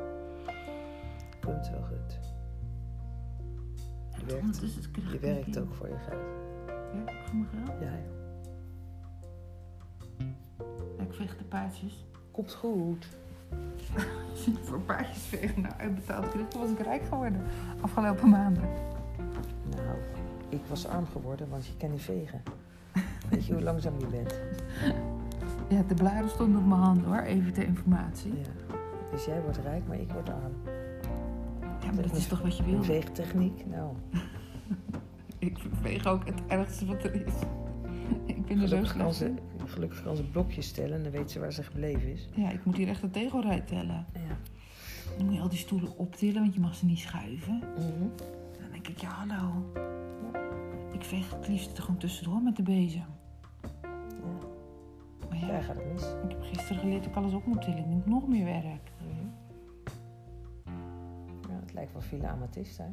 Komt wel goed. Je werkt, ondertussen krijg je werkt ook voor je geld. Werk ik voor mijn geld? Ja. Ja, ik veeg de paardjes. Komt goed. Voor paardjes vegen nou uitbetaald dan was ik rijk geworden. Afgelopen maanden. Nou, ik was arm geworden, want je kan niet vegen. Weet je hoe langzaam je bent? Ja, de blaren stonden op mijn handen hoor, even ter informatie. Ja. Dus jij wordt rijk, maar ik word arm. Ja, maar dat is toch wat je wil? veegtechniek? Nou, Ik veeg ook het ergste wat er is. Ik ben er zo gelukkig kan, slecht ze, in. gelukkig kan ze blokjes stellen en dan weet ze waar ze gebleven is. Ja, ik moet hier echt een tegelrij tellen. Ja. Dan moet je al die stoelen optillen, want je mag ze niet schuiven. Mhm. Dan denk ik, ja hallo. Ik veeg het liefst er gewoon tussendoor met de bezem. ja. Maar ja, gaat het mis. ik heb gisteren geleerd dat ik alles op moet tillen. Ik moet nog meer werk. Mhm. Ja, het lijkt wel Villa Amatista. hè?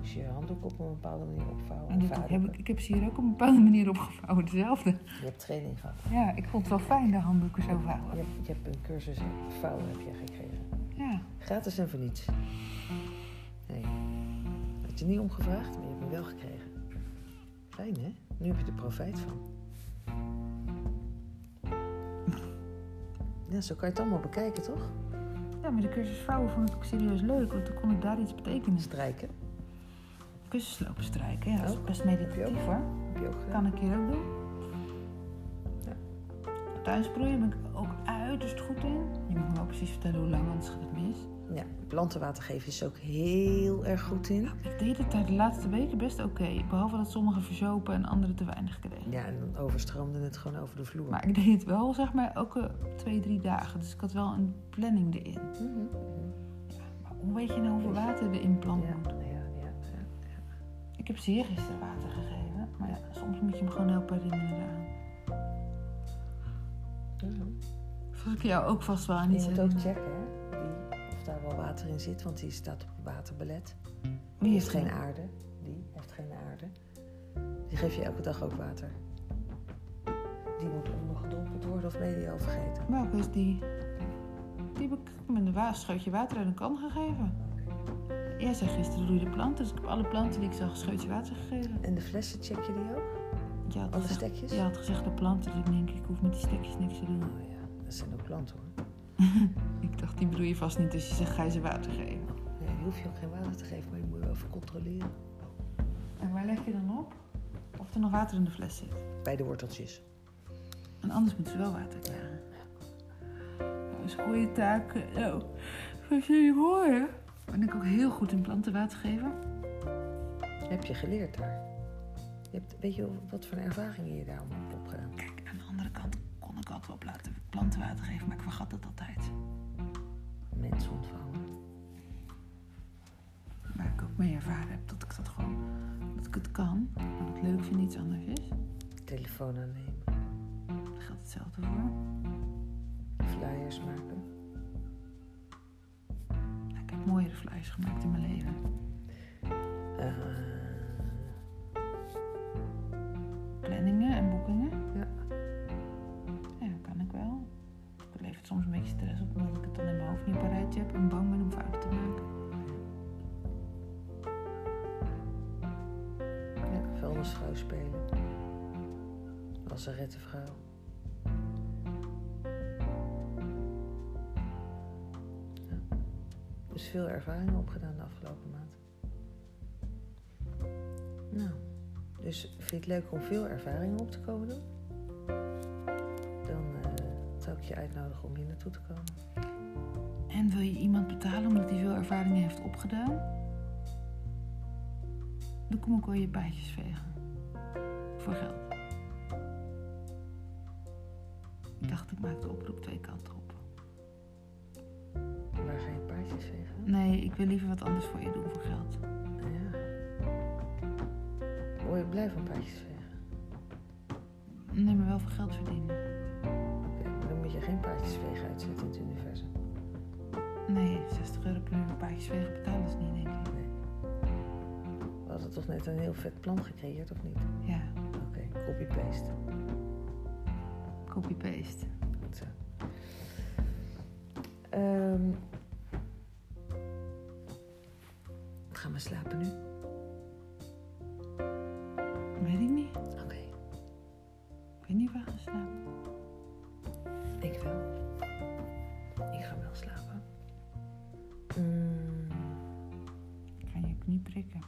Dus je handdoek op een bepaalde manier opvouwen. En dat heb ik, ik heb ze hier ook op een bepaalde manier opgevouwen. Hetzelfde. Je hebt training gehad. Ja, ik vond het wel fijn, de handdoeken zo Je vouwen. hebt, je hebt een cursus vouwen heb je gekregen. Ja. Gratis en voor niets. Nee. Had je niet omgevraagd, maar je hebt hem wel gekregen. Fijn hè? Nu heb je er profijt van. Ja, zo kan je het allemaal bekijken, toch? Ja, maar de cursus vrouwen vond ik ook serieus leuk, want dan kon ik daar iets betekenen. Strijken. Kussenslopen strijken, ja, dat is Ook? best meditatief ook? hoor. Heb je ook gedaan? Kan ik hier ook doen. Ja. Tuinsproeien ben ik ook uiterst goed in. Je moet me wel precies vertellen hoe lang, anders gaat het mis. Ja, plantenwater geven is ook heel erg goed in. Ik deed het daar de laatste weken best oké. behalve dat sommigen verzopen en anderen te weinig kregen. Ja, en dan overstroomde het gewoon over de vloer. Maar ik deed het wel, zeg maar, elke twee, drie dagen. Dus ik had wel een planning erin. Mhm, mhm. Maar hoe weet je nou hoeveel water er in een plant Ja, moet? ja, ja, ja. Ik heb zeer gisteren water gegeven. Maar ja, soms moet je me gewoon helpen herinneren eraan. Mhm. Zoals ik jou ook vast wel aan Je iets moet ook checken hè, daar wel water in zit, want die staat op waterbelet. Die heeft geen aarde. Die heeft geen aarde. Die geef je elke dag ook water. Die moet ondergedompeld worden of ben je die al vergeten? Welke is die? Die heb ik met een wa- scheutje water uit een kan gegeven. Jij zei gisteren doe je de planten, dus ik heb alle planten die ik zag een scheutje water gegeven. En de flessen check je die ook? Had, Alle gezegd, stekjes? je had gezegd de planten, dus ik denk ik hoef met die stekjes niks te doen. Oh ja, dat zijn ook planten hoor. Ik dacht, die bedoel je vast niet, dus je zegt ga je ze water geven. Nee, die hoef je ook geen water te geven, maar je moet je wel even controleren. En waar leg je dan op? Of er nog water in de fles zit. Bij de worteltjes. En anders moeten ze wel water krijgen. Dat is goede taak. Nou, zoals jullie horen. Ben ik ook heel goed in planten water geven. Heb je geleerd daar? Je hebt, weet je wat voor ervaringen je daar allemaal hebt opgedaan? Kijk, aan de andere kant altijd wel planten water geven, maar ik vergat het altijd. Mensen ontvouwen. Waar ik ook mee ervaren heb dat ik dat gewoon, dat ik het kan. Dat het leuk vind iets anders is. Telefoon aannemen. Daar geldt hetzelfde voor. Flyers maken. Nou, ik heb mooiere flyers gemaakt in mijn leven. Eh, Veel ervaringen opgedaan de afgelopen maand. Nou, dus vind je het leuk om veel ervaringen op te komen? Dan eh, zou ik je uitnodigen om hier naartoe te komen. En wil je iemand betalen omdat hij veel ervaringen heeft opgedaan? Dan kom ik wel je baadjes vegen. Voor geld. Liever wat anders voor je doen voor geld. Ja. Word je blij van paardjes vegen? Nee, maar wel voor geld verdienen. Oké, maar dan moet je geen paardjes vegen uitzetten in het universum. Nee, 60 euro per uur baadjes vegen betalen ze niet, denk ik. Nee. We hadden toch net een heel vet plan gecreëerd, of niet? Ja, Oké, copy-paste. copy-paste. Goed zo. Ehm we slapen nu? Weet ik niet. Oké, Ik weet niet waar gaan slapen. ik wel. Ik ga wel slapen. Mm, Ik ga je knie prikken.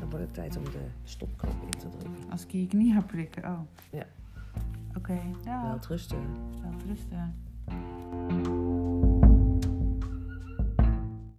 dan wordt het tijd om de stopknop in te drukken. Als ik je knie ga prikken, oh. Ja. Oké, ja. Wel rusten. Wel rusten.